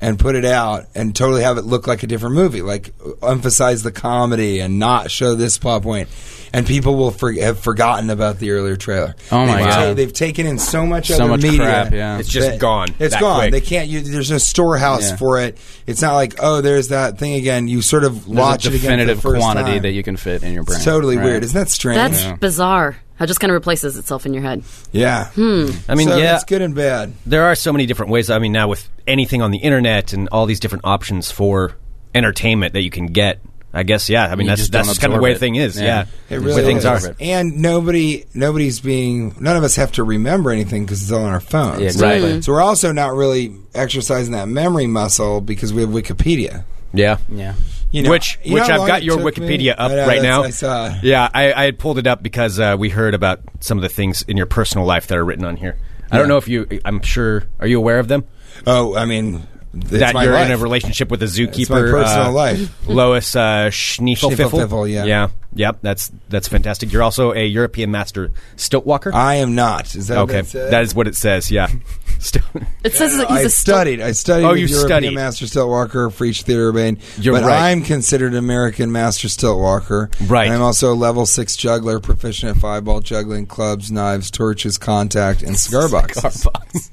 and put it out and totally have it look like a different movie, like emphasize the comedy and not show this plot point, and people will for- have forgotten about the earlier trailer. Oh my they've God. they've taken in so much So other much media. crap, yeah. It's just gone. It's that gone. quick. They can't. You, there's no storehouse Yeah. for it. It's not like oh, there's that thing again. You sort of There's watch a it again. definitive for quantity time. that you can fit in your brain. It's totally Right. weird. Isn't that strange? That's Yeah. bizarre. How it just kind of replaces itself in your head. yeah. Hmm. I mean, so yeah, it's good and bad. there are so many different ways. I mean, now with anything on the internet and all these different options for entertainment that you can get, I guess, yeah. I mean, You that's just that's kind of the way absorb the thing is. Yeah. Yeah, It really way things is. are. And nobody, nobody's being. None of us have to remember anything because it's all on our phones. Yeah, exactly. Mm. So we're also not really exercising that memory muscle because we have Wikipedia. Yeah. Yeah. You know, which which I've got your took me? Wikipedia up know, right now. I saw. Yeah, I, I had pulled it up because uh, we heard about some of the things in your personal life that are written on here. I don't know if you. I'm sure. Are you aware of them? Oh, I mean, that you're in a relationship with a zookeeper. It's my personal uh, life. Lois uh. Schniefelfiffel, yeah. yeah, yep. That's that's fantastic. You're also a European master stilt walker. I am not. Is that okay, it that is what it says. Yeah. Still- It says that he's I a still- studied. I studied. Oh, you European studied. Master Stilt Walker for each theater urbane. You're but right. I'm considered American Master Stilt Walker. Right. And I'm also a level six juggler, proficient at five ball juggling, clubs, knives, torches, contact, and cigar boxes.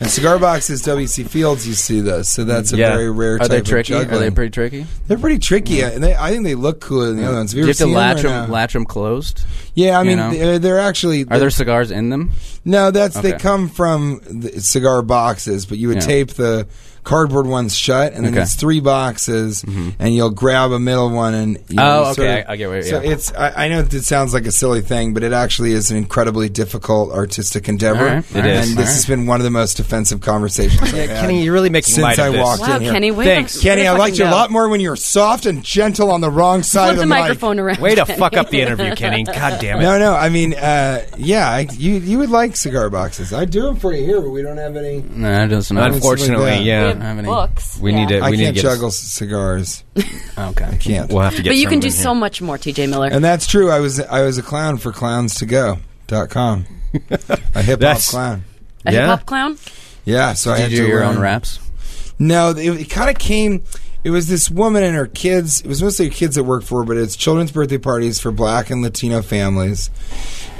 and cigar boxes, WC Fields, you see those. So that's a Yeah. very rare Are type they of tricky? Are juggling. they pretty tricky? They're pretty tricky, and they, I think they look cooler than the other ones. Have Do you have to ever seen latch them? them, no? latch them closed? Yeah, I you mean, know? they're, they're actually. Are there cigars in them? No, that's they Okay. come from the cigar boxes, but you would Yeah. tape the cardboard ones shut, and then Okay. it's three boxes, and you'll grab a middle one, and you know, Oh, you sort okay, of- I- I get what- So yeah. it's I, I know it sounds like a silly thing, but it actually is an incredibly difficult artistic endeavor. All right, It and is. this has been one of the most offensive conversations. I've had Kenny, you're really making since light I of this. walked Wow, in here. Kenny, way Thanks. to, Kenny, way to I liked you a fucking lot more when you were soft and gentle on the wrong side Flip of the the, microphone mic. around. Way to Kenny. fuck up the interview, Kenny. God damn it. No, no. I mean, uh, yeah, I, you you would like cigar boxes. I'd do them for you here, but we don't have any. No, it doesn't. Unfortunately, yeah. Have have any- books. We yeah. need to. I we need can't to get. juggle c- cigars. Okay. I Can't. We'll have to get. But you can do in here. so much more, TJ Miller. And that's true. I was I was a clown for clownstogo.com. A hip hop That's- clown. a yeah. hip hop clown? Yeah, so I Did had you do to your learn. own raps? No, it, it kind of came. It was this woman and her kids. It was mostly her kids that worked for, her, but it's children's birthday parties for Black and Latino families.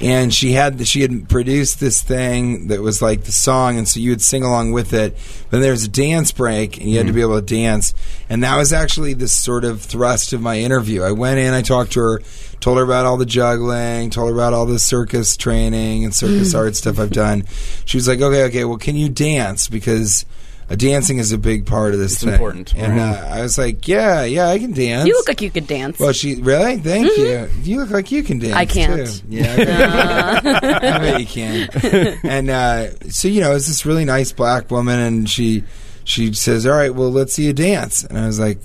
And she had she had produced this thing that was like the song, and so you would sing along with it. But there was a dance break, and you had to be mm-hmm. able to dance. And that was actually the sort of thrust of my interview. I went in, I talked to her, told her about all the juggling, told her about all the circus training and circus mm. art stuff I've done. She was like, "Okay, okay, well, can you dance? Because." Uh, dancing is a big part of this It's thing. important. And uh, I was like, yeah, yeah, I can dance. You look like you could dance. well, she really? Thank you. You look like you can dance. I can't. Too. Yeah, I bet, I bet you can. And uh, so you know, it's this really nice black woman, and she she says, "All right, well, let's see you dance." And I was like,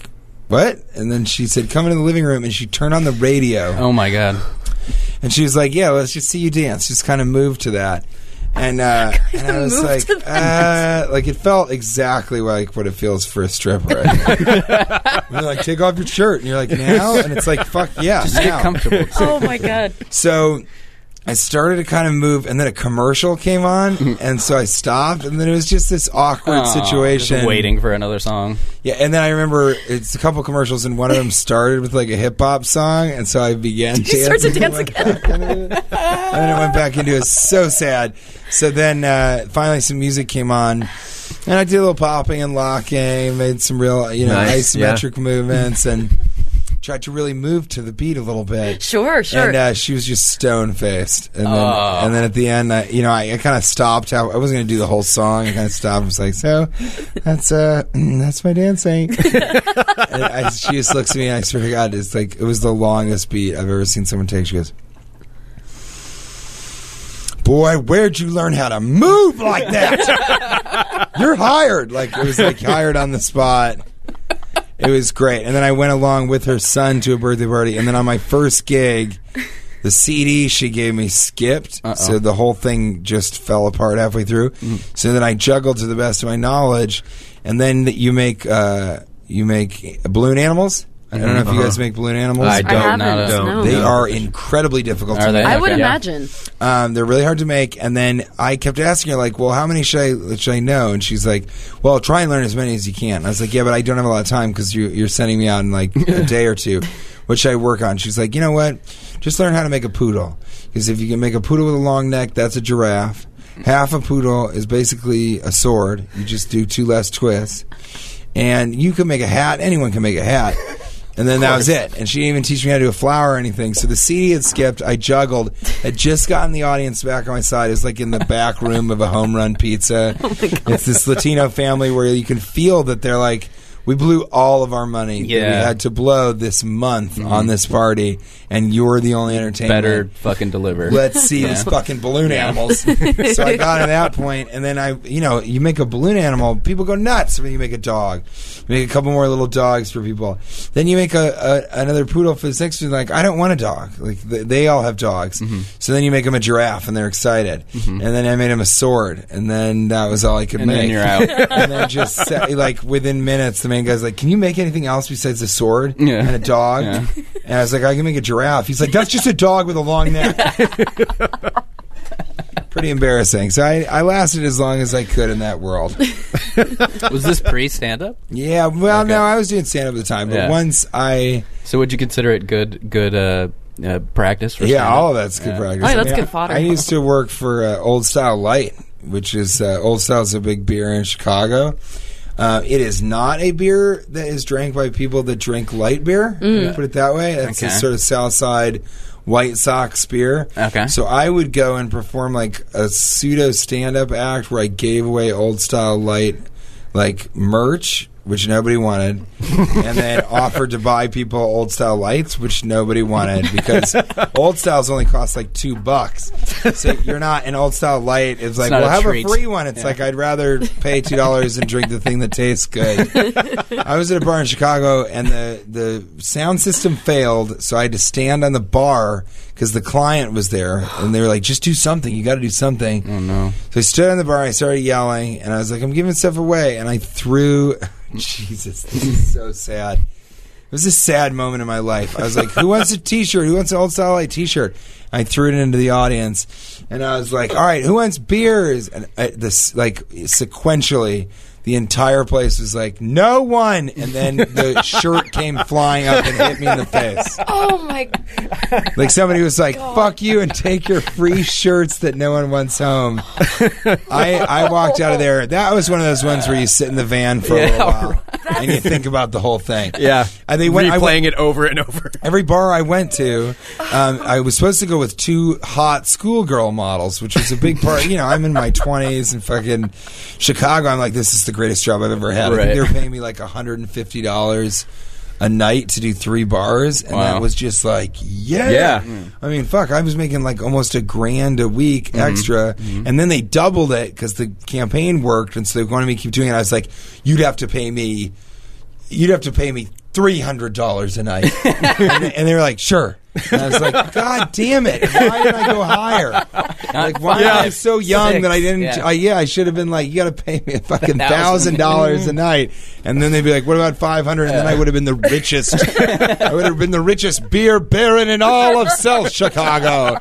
"What?" And then she said, "Come into the living room," and she turned on the radio. Oh my god. And she was like, "Yeah, let's just see you dance. Just kind of move to that." And uh, and I was like, uh, like it felt exactly like what it feels for a stripper. They're like, take off your shirt, and you're like, now, and it's like, fuck yeah, Just now. get comfortable. oh my god. So I started to kind of move, and then a commercial came on, and so I stopped, and then it was just this awkward Aw, situation. just waiting for another song. Yeah, and then I remember it's a couple commercials, and one of them started with like a hip hop song, and so I began You start to dance again. back into it. and then it went back into it. So sad. So then uh, finally some music came on, and I did a little popping and locking, made some real you know Nice, isometric movements, and tried to really move to the beat a little bit. Sure, sure. And uh, she was just stone faced, and then Oh. and then at the end, uh, you know, I, I kind of stopped. How I wasn't going to do the whole song. I kind of stopped. I was like, "So, that's uh, that's my dancing." and I, she just looks at me, and I swear to God, it's like it was the longest beat I've ever seen someone take. She goes. Boy, where'd you learn how to move like that? You're hired. Like it was like hired on the spot. It was great. And then I went along with her son to a birthday party. And then on my first gig, the CD she gave me skipped. So the whole thing just fell apart halfway through. So then I juggled to the best of my knowledge. And then you make, uh, you make balloon animals. I don't know if you guys make balloon animals. I I don't haven't. know. Don't. no. They are incredibly difficult Are to they? make. I would Okay. imagine. Um, they're really hard to make. And then I kept asking her, like, well, how many should I, should I know? And she's like, well, try and learn as many as you can. And I was like, yeah, but I don't have a lot of time because you, you're sending me out in like a day or two. What should I work on? She's like, you know what? Just learn how to make a poodle. Because if you can make a poodle with a long neck, that's a giraffe. Half a poodle is basically a sword. You just do two less twists. And you can make a hat. Anyone can make a hat. And then that was it. And she didn't even teach me how to do a flower or anything. So the CD had skipped. I juggled. Had just gotten the audience back on my side. It's like in the back room of a home run pizza. It's this Latino family where you can feel that they're like we blew all of our money that we had to blow this month on this party, and you're the only entertainment. Better fucking deliver. Let's see these fucking balloon animals. so I got to that point, and then I, you know, you make a balloon animal, people go nuts when you make a dog. You make a couple more little dogs for people. Then you make a, a another poodle for the next one. Like I don't want a dog. Like they, they all have dogs. Mm-hmm. So then you make them a giraffe, and they're excited. And then I made him a sword, and then that was all I could And make. then you're out. and then just like within minutes, the main guy's like, "Can you make anything else besides a sword Yeah. and a dog?" Yeah. And I was like, "I can make a giraffe." He's like, "That's just a dog with a long neck." Pretty embarrassing. So I, I lasted as long as I could in that world. Was this pre stand up? Yeah, well, Okay. no, I was doing stand up at the time, but Yeah. once I, So would you consider it good good uh, uh, practice for yeah, stand-up? all of that's good Yeah. practice. Oh, yeah, I that's mean, good fodder. I, used to work for uh, Old Style Light, which is uh, Old Style's a big beer in Chicago. Uh, it is not a beer that is drank by people that drink light beer. Mm. Put it that way. It's a Okay. sort of South Side White Sox beer. Okay. So I would go and perform like a pseudo stand up act where I gave away Old Style Light like merch, which nobody wanted, and then offered to buy people Old Style Lights, which nobody wanted because Old Styles only cost like two bucks. So you're not an Old Style Light. It's like, not well, a have treat. a free one. It's like I'd rather pay two dollars and drink the thing that tastes good. I was at a bar in Chicago, and the the sound system failed, so I had to stand on the bar because the client was there, and they were like, "Just do something. You got to do something." Oh no. So I stood on the bar, I started yelling, and I was like, I'm giving stuff away. And I threw, Jesus, this is so sad. It was a sad moment in my life. I was like, who wants a t shirt? Who wants an Old Style Light t shirt? I threw it into the audience, and I was like, all right, who wants beers? And I, this, like, sequentially, the entire place was like, no one. And then the shirt came flying up and hit me in the face. Oh my! Like somebody was like, "Fuck you" and take your free shirts that no one wants home. I I walked out of there. That was one of those ones where you sit in the van for a little while and you think about the whole thing. Yeah. and they went. I Replaying went it over and over. every bar I went to. Um, I was supposed to go with two hot schoolgirl models, which was a big part. You know, I'm in my 20s and fucking Chicago. I'm like, this is the greatest job I've ever had. Right. they were paying me like 150 dollars a night to do three bars, and that was just like, yeah. Yeah. I mean, fuck, I was making like almost a grand a week Mm-hmm. extra, and then they doubled it because the campaign worked, and so they wanted me to keep doing it. I was like, you'd have to pay me, you'd have to pay me three hundred dollars a night, and, and they were like, sure. And I was like, God damn it! Why did I go higher? Like, why am I so young six, that I didn't? yeah. I, yeah, I should have been like, you got to pay me a fucking Thousand. thousand dollars a night, and then they'd be like, what about five hundred? And then I would have been the richest. I would have been the richest beer baron in all of South Chicago.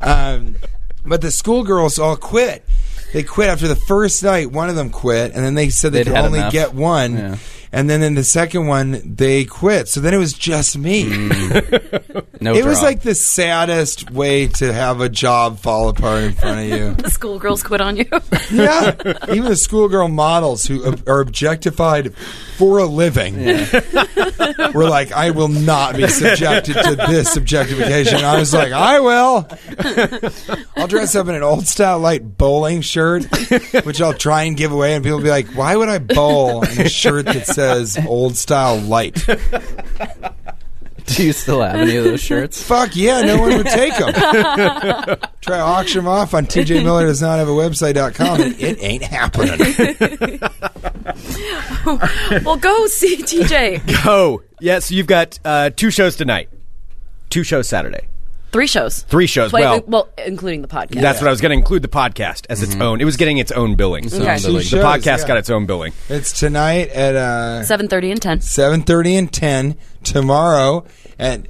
Um, but the schoolgirls all quit. They quit after the first night. One of them quit, and then they said they They'd could only enough. get one. Yeah. And then in the second one, they quit. So then it was just me. Mm. No. it was like the saddest way to have a job fall apart in front of you. The schoolgirls quit on you. yeah, even the schoolgirl models who ob- are objectified for a living were like, "I will not be subjected to this objectification." I was like, "I will." I'll dress up in an old style light bowling shirt, which I'll try and give away, and people will be like, "Why would I bowl in a shirt that says old style light?" Do you still have any of those shirts? Fuck yeah, no one would take them. Try to auction them off on TJ Miller does not have a website.com and it ain't happening. well, go see TJ. Oh, yeah. So you've got uh, two shows tonight, two shows Saturday, Three shows. three shows. Play- well, well, including the podcast. that's what I was going to include the podcast as its own. It was getting its own billing. So Okay. Sounds like- Two the podcast yeah. got its own billing. It's tonight at uh, Seven thirty and ten. 7.30 and 10. Tomorrow at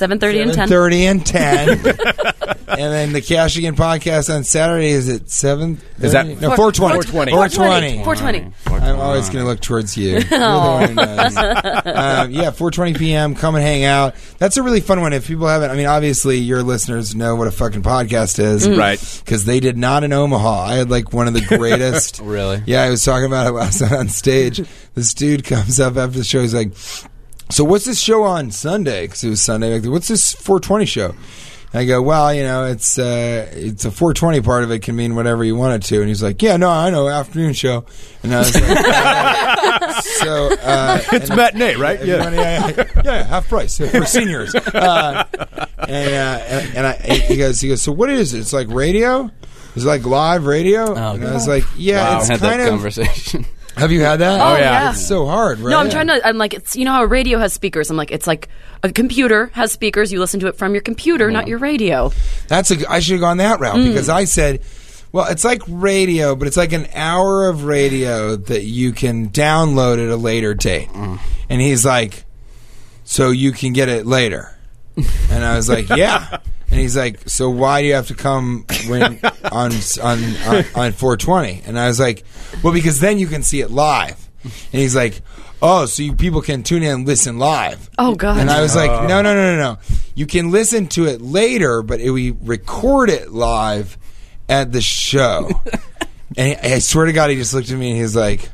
Seven thirty and ten. 7.30 and 10. and then the Cashing In podcast on Saturday is at 7 Is that- No, 420. 420. 420. Four twenty. I'm always going to look towards you. You're the one who knows. um, yeah, 4:20 p.m. Come and hang out. That's a really fun one. If people haven't, I mean, obviously your listeners know what a fucking podcast is, Right. Because they did not in Omaha. I had like one of the greatest. Really? Yeah, I was talking about it last night on stage. This dude comes up after the show. He's like, "So what's this show on Sunday? Because it was Sunday. Like, what's this 420 show?" I go, well, you know, it's uh, it's a 420 part of it can mean whatever you want it to. And he's like, yeah, no, I know, afternoon show. And I was like, uh, so uh, It's matinee, right? yeah, yeah, yeah, yeah, half price for seniors. Uh, and, uh, and and I, he goes, he goes. So what is it? It's like radio. It's like live radio? and I was like, yeah, Wow, it's had kind that of. conversation. Have you had that? Oh, oh yeah. It's so hard, right? No, I'm trying to. I'm like, it's you know how a radio has speakers. I'm like, it's like a computer has speakers. You listen to it from your computer, not oh. your radio. That's a. I should have gone that route mm. because I said, well, it's like radio, but it's like an hour of radio that you can download at a later date. Mm. And he's like, so you can get it later. And I was like, yeah. And he's like, so why do you have to come when on on on, on 420? And I was like, well, because then you can see it live. And he's like, oh, so you people can tune in and listen live. Oh God. And I was like, oh. no, no, no, no, no. You can listen to it later, but it, we record it live at the show. and I swear to God, he just looked at me and he's like,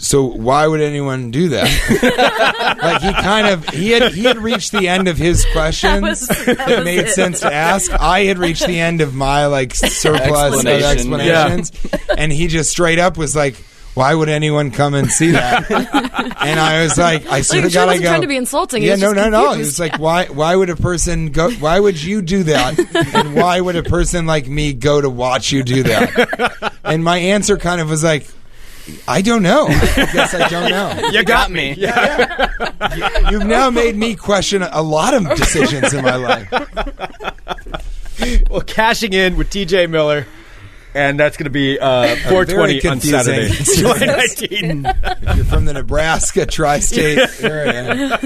so why would anyone do that? like he kind of he had he had reached the end of his question. was- that it made it. sense to ask. I had reached the end of my like surplus of Explanation. explanations, and he just straight up was like. Why would anyone come and see that? and I was like, I swear Like, to he God, go. trying to be insulting. Yeah, was no, just no, no. He was like, why? Why would a person go? Why would you do that? And why would a person like me go to watch you do that? And my answer kind of was like, I don't know. I guess I don't know. You got me. You've now made me question a lot of decisions in my life. Well, cashing in with TJ Miller. And that's going to be uh, 420 on. Saturday, July 19th. You're from the Nebraska tri-state area.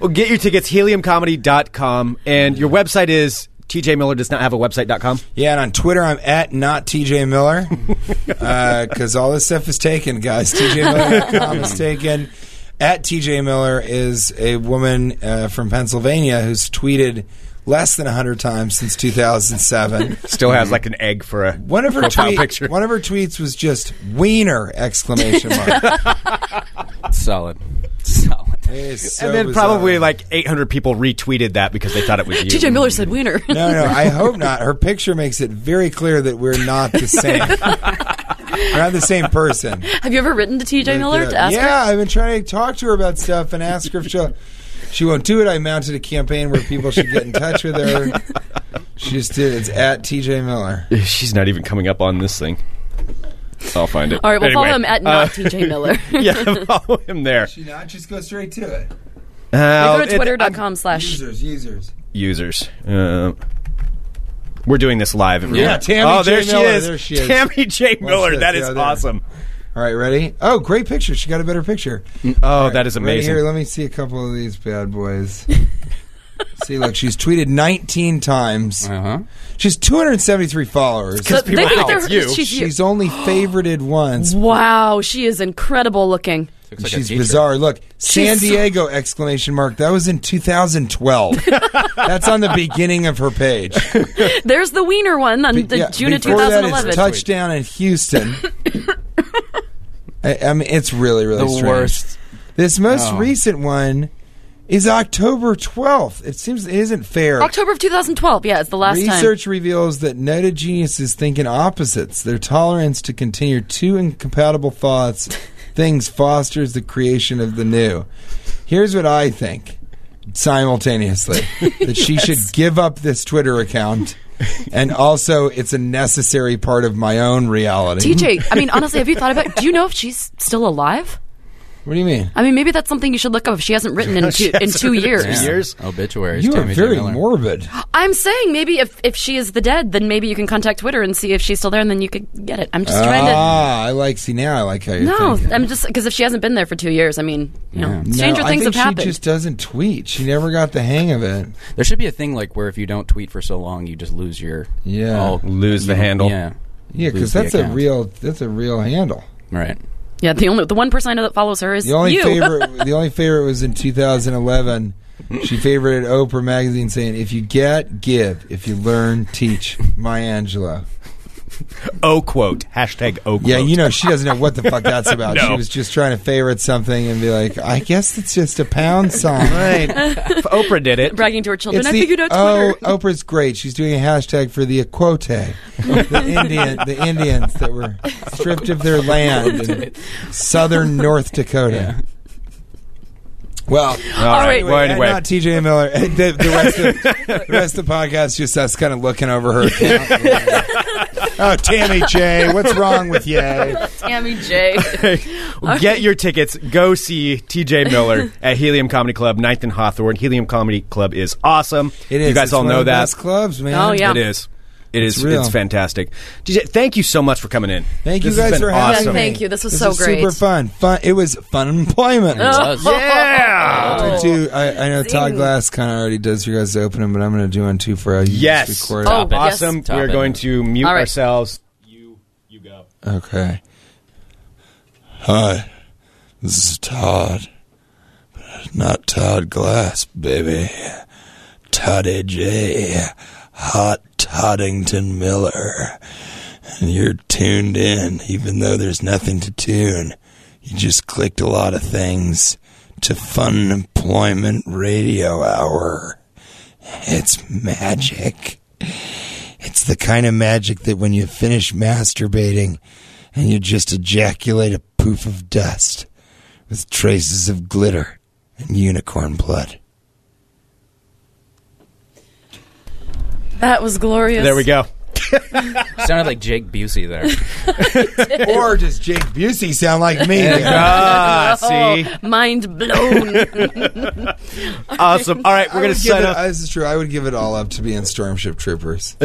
Well, get your tickets, heliumcomedy.com. And your website is TJ Miller does not have a website.com. Yeah, and on Twitter, I'm at not TJ Miller because all this stuff is taken, guys. TJMiller.com is taken. At TJ Miller is a woman uh, from Pennsylvania who's tweeted less than 100 times since 2007. Still has like an egg for a One of her tweet- picture. one of her tweets was just wiener exclamation mark. Solid. Solid. It is so and then bizarre. probably like 800 people retweeted that because they thought it was you. TJ Miller said wiener. No, no, I hope not. Her picture makes it very clear that we're not the same. we're not the same person. Have you ever written to TJ Miller to ask yeah, her? I've been trying to talk to her about stuff and ask her if she'll. She won't do it. I mounted a campaign where people should get in touch with her. She just did. It's at TJ Miller. She's not even coming up on this thing. I'll find it. All right, well, follow Anyway, him at not TJ Miller. yeah, follow him there. Should not just go straight to it. Uh, Go to it- twitter.com slash. Users, users. users. Uh, we're doing this live. everyone. Yeah, Tammy oh, J. there she Miller, is. there she is. Tammy J. Miller. this, That is yeah, awesome. All right, ready? Oh, great picture. She got a better picture. Oh, that is Right amazing. here, let me see a couple of these bad boys. see, look, she's tweeted 19 times. Uh huh. She's 273 followers. So people they think think it's you. She's. She's only favorited once. Wow, she is incredible looking. Like She's bizarre. Look, San She's so- Diego exclamation mark. That was in 2012. That's on the beginning of her page. There's the wiener one on the Yeah, June of before that, 2011. touchdown in Houston. I, I mean, it's really, really The strange. worst. This most Oh. recent one is October 12th. It seems it isn't fair. October of 2012. Yeah, it's the last time. Research reveals that noted geniuses think in opposites. Their tolerance to continue two incompatible thoughts, things fosters the creation of the new. Here's what I think simultaneously that she should give up this Twitter account. And also, it's a necessary part of my own reality. TJ, I mean, honestly, have you thought about? Do you know if she's still alive? What do you mean? I mean, maybe that's something you should look up if she hasn't written in two, in two years. Yeah. years? Obituaries. You are Tammy J. very Miller. morbid. I'm saying maybe if, if she is the dead, then maybe you can contact Twitter and see if she's still there, and then you could get it. I'm just trying to. Ah, I like. See now, I like how you're No, thinking. I'm just because if she hasn't been there for two years, I mean, you know, Yeah. stranger no, things I think have happened. She just doesn't tweet. She never got the hang of it. There should be a thing like where if you don't tweet for so long, you just lose your Yeah. all- Lose the you- handle. Yeah, Yeah, Lose because the that's a account. real. That's a real handle. right. Yeah, the only the one person I know that follows her is The only you. favorite, the only favorite was in 2011. She favorited Oprah magazine, saying, "If you get, give. If you learn, teach." Maya Angelou. O quote. Hashtag O quote. Yeah, you know she doesn't know what the fuck that's about. No. She was just trying to favorite something and be like, I guess it's just a pound song. Right. if Oprah did it. Bragging to her children. It's I the- figured out oh, Oprah's great. She's doing a hashtag for the Aquote, the Indian, the Indians that were stripped of their land in southern North Dakota. Well, All right. anyway, Well, and anyway. not TJ Miller. The, the rest of the rest of the podcast is just us kind of looking over her oh, Tammy J, what's wrong with you? Tammy J. Get your tickets. Go see TJ Miller at Helium Comedy Club, 9th and Hawthorne. Helium Comedy Club is awesome. It is. You guys It's all one know of that. best clubs, man. Oh, yeah. It is. It is. It's real. It's fantastic. TJ, thank you so much for coming in. Thank you This has guys for having awesome. me. Thank you. This was This so was great. Super fun. Fun. It was fun employment. Was. Yeah. I do. I, I know Todd Glass kind of already does your guys opening, but I'm going to do one too for a Yes. recorded. Oh, yes. Awesome. Top We're going to mute All right. ourselves. You, you go. Okay. Hi, this is Todd, but not Todd Glass, baby. Toddy J, Hot Toddington Miller. And you're tuned in, even though there's nothing to tune. You just clicked a lot of things to Fun Employment Radio Hour. It's magic. It's the kind of magic that when you finish masturbating and you just ejaculate a poof of dust with traces of glitter and unicorn blood. That was glorious. There we go. Sounded like Jake Busey there. or does Jake Busey sound like me? Ah, see? Mind blown. Awesome. All right, we're I going would to give sign it, off. uh, this is true. I would give it all up to be in Stormship Troopers.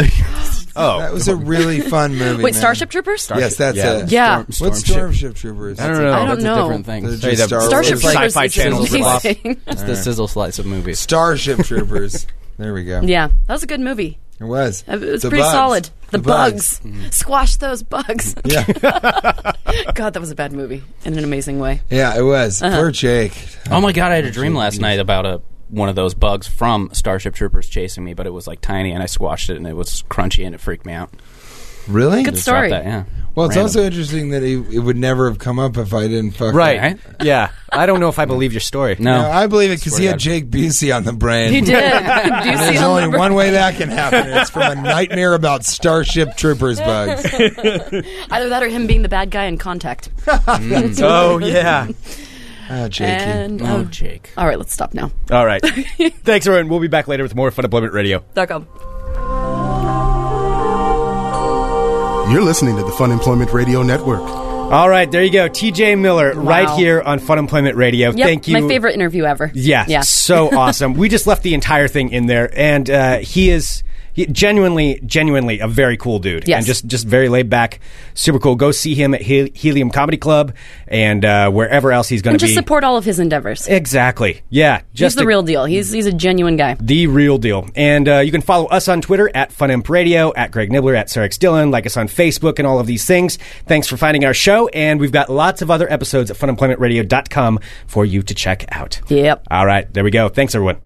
Oh, That was a really fun movie. Wait, man. Starship Troopers? Yes, that's Yeah. it. Yeah. Storm- What's Stormship. Stormship Troopers? I don't know. I don't That's know. a different thing. They're Hey, just the Star Starship Wars. Troopers Sci-Fi is Channel's amazing. It's the sizzle slice of movies. Starship Troopers. There we go. yeah, that was a good movie. It was. It was The pretty bugs. solid. The, The bugs. bugs. Squash those bugs. Yeah. God, that was a bad movie in an amazing way. Yeah, it was. Uh-huh. Poor Jake. Oh my god, I had a dream last night about a one of those bugs from Starship Troopers chasing me, but it was like tiny, and I squashed it, and it was crunchy, and it freaked me out. Really? Good Just dropped story. That, yeah. Well, it's Random. also interesting that it, it would never have come up if I didn't fuck right. Right? Yeah. I don't know if I believe your story. no. No, I believe it because he to had God. Jake Busey on the brain. He did. Do you see There's the only number? one way that can happen. and It's from a nightmare about Starship Troopers bugs. Either that or him being the bad guy in Contact. Oh, yeah. Ah, Jakey. And oh, oh, Jake. all right, let's stop now. All right. Thanks, everyone. We'll be back later with more Fun Employment Radio. Dot com. You're listening to the Fun Employment Radio Network. All right, there you go. TJ Miller, right here on Fun Employment Radio. Yep, Thank you. My favorite interview ever. Yeah, Yeah. so awesome. We just left the entire thing in there, and uh, he is he, genuinely, genuinely a very cool dude, Yes. and just just very laid back, super cool. Go see him at Hel- Helium Comedy Club and uh, wherever else he's going to be. just support all of his endeavors. exactly. Yeah, He's just the a- real deal. He's he's a genuine guy. the real deal. And uh, you can follow us on Twitter at FunImp Radio, at Greg Nibler, at Sarah. Dylan, like us on Facebook and all of these things. Thanks for finding our show, and we've got lots of other episodes at funemploymentradio.com for you to check out. Yep. All right, there we go. Thanks, everyone.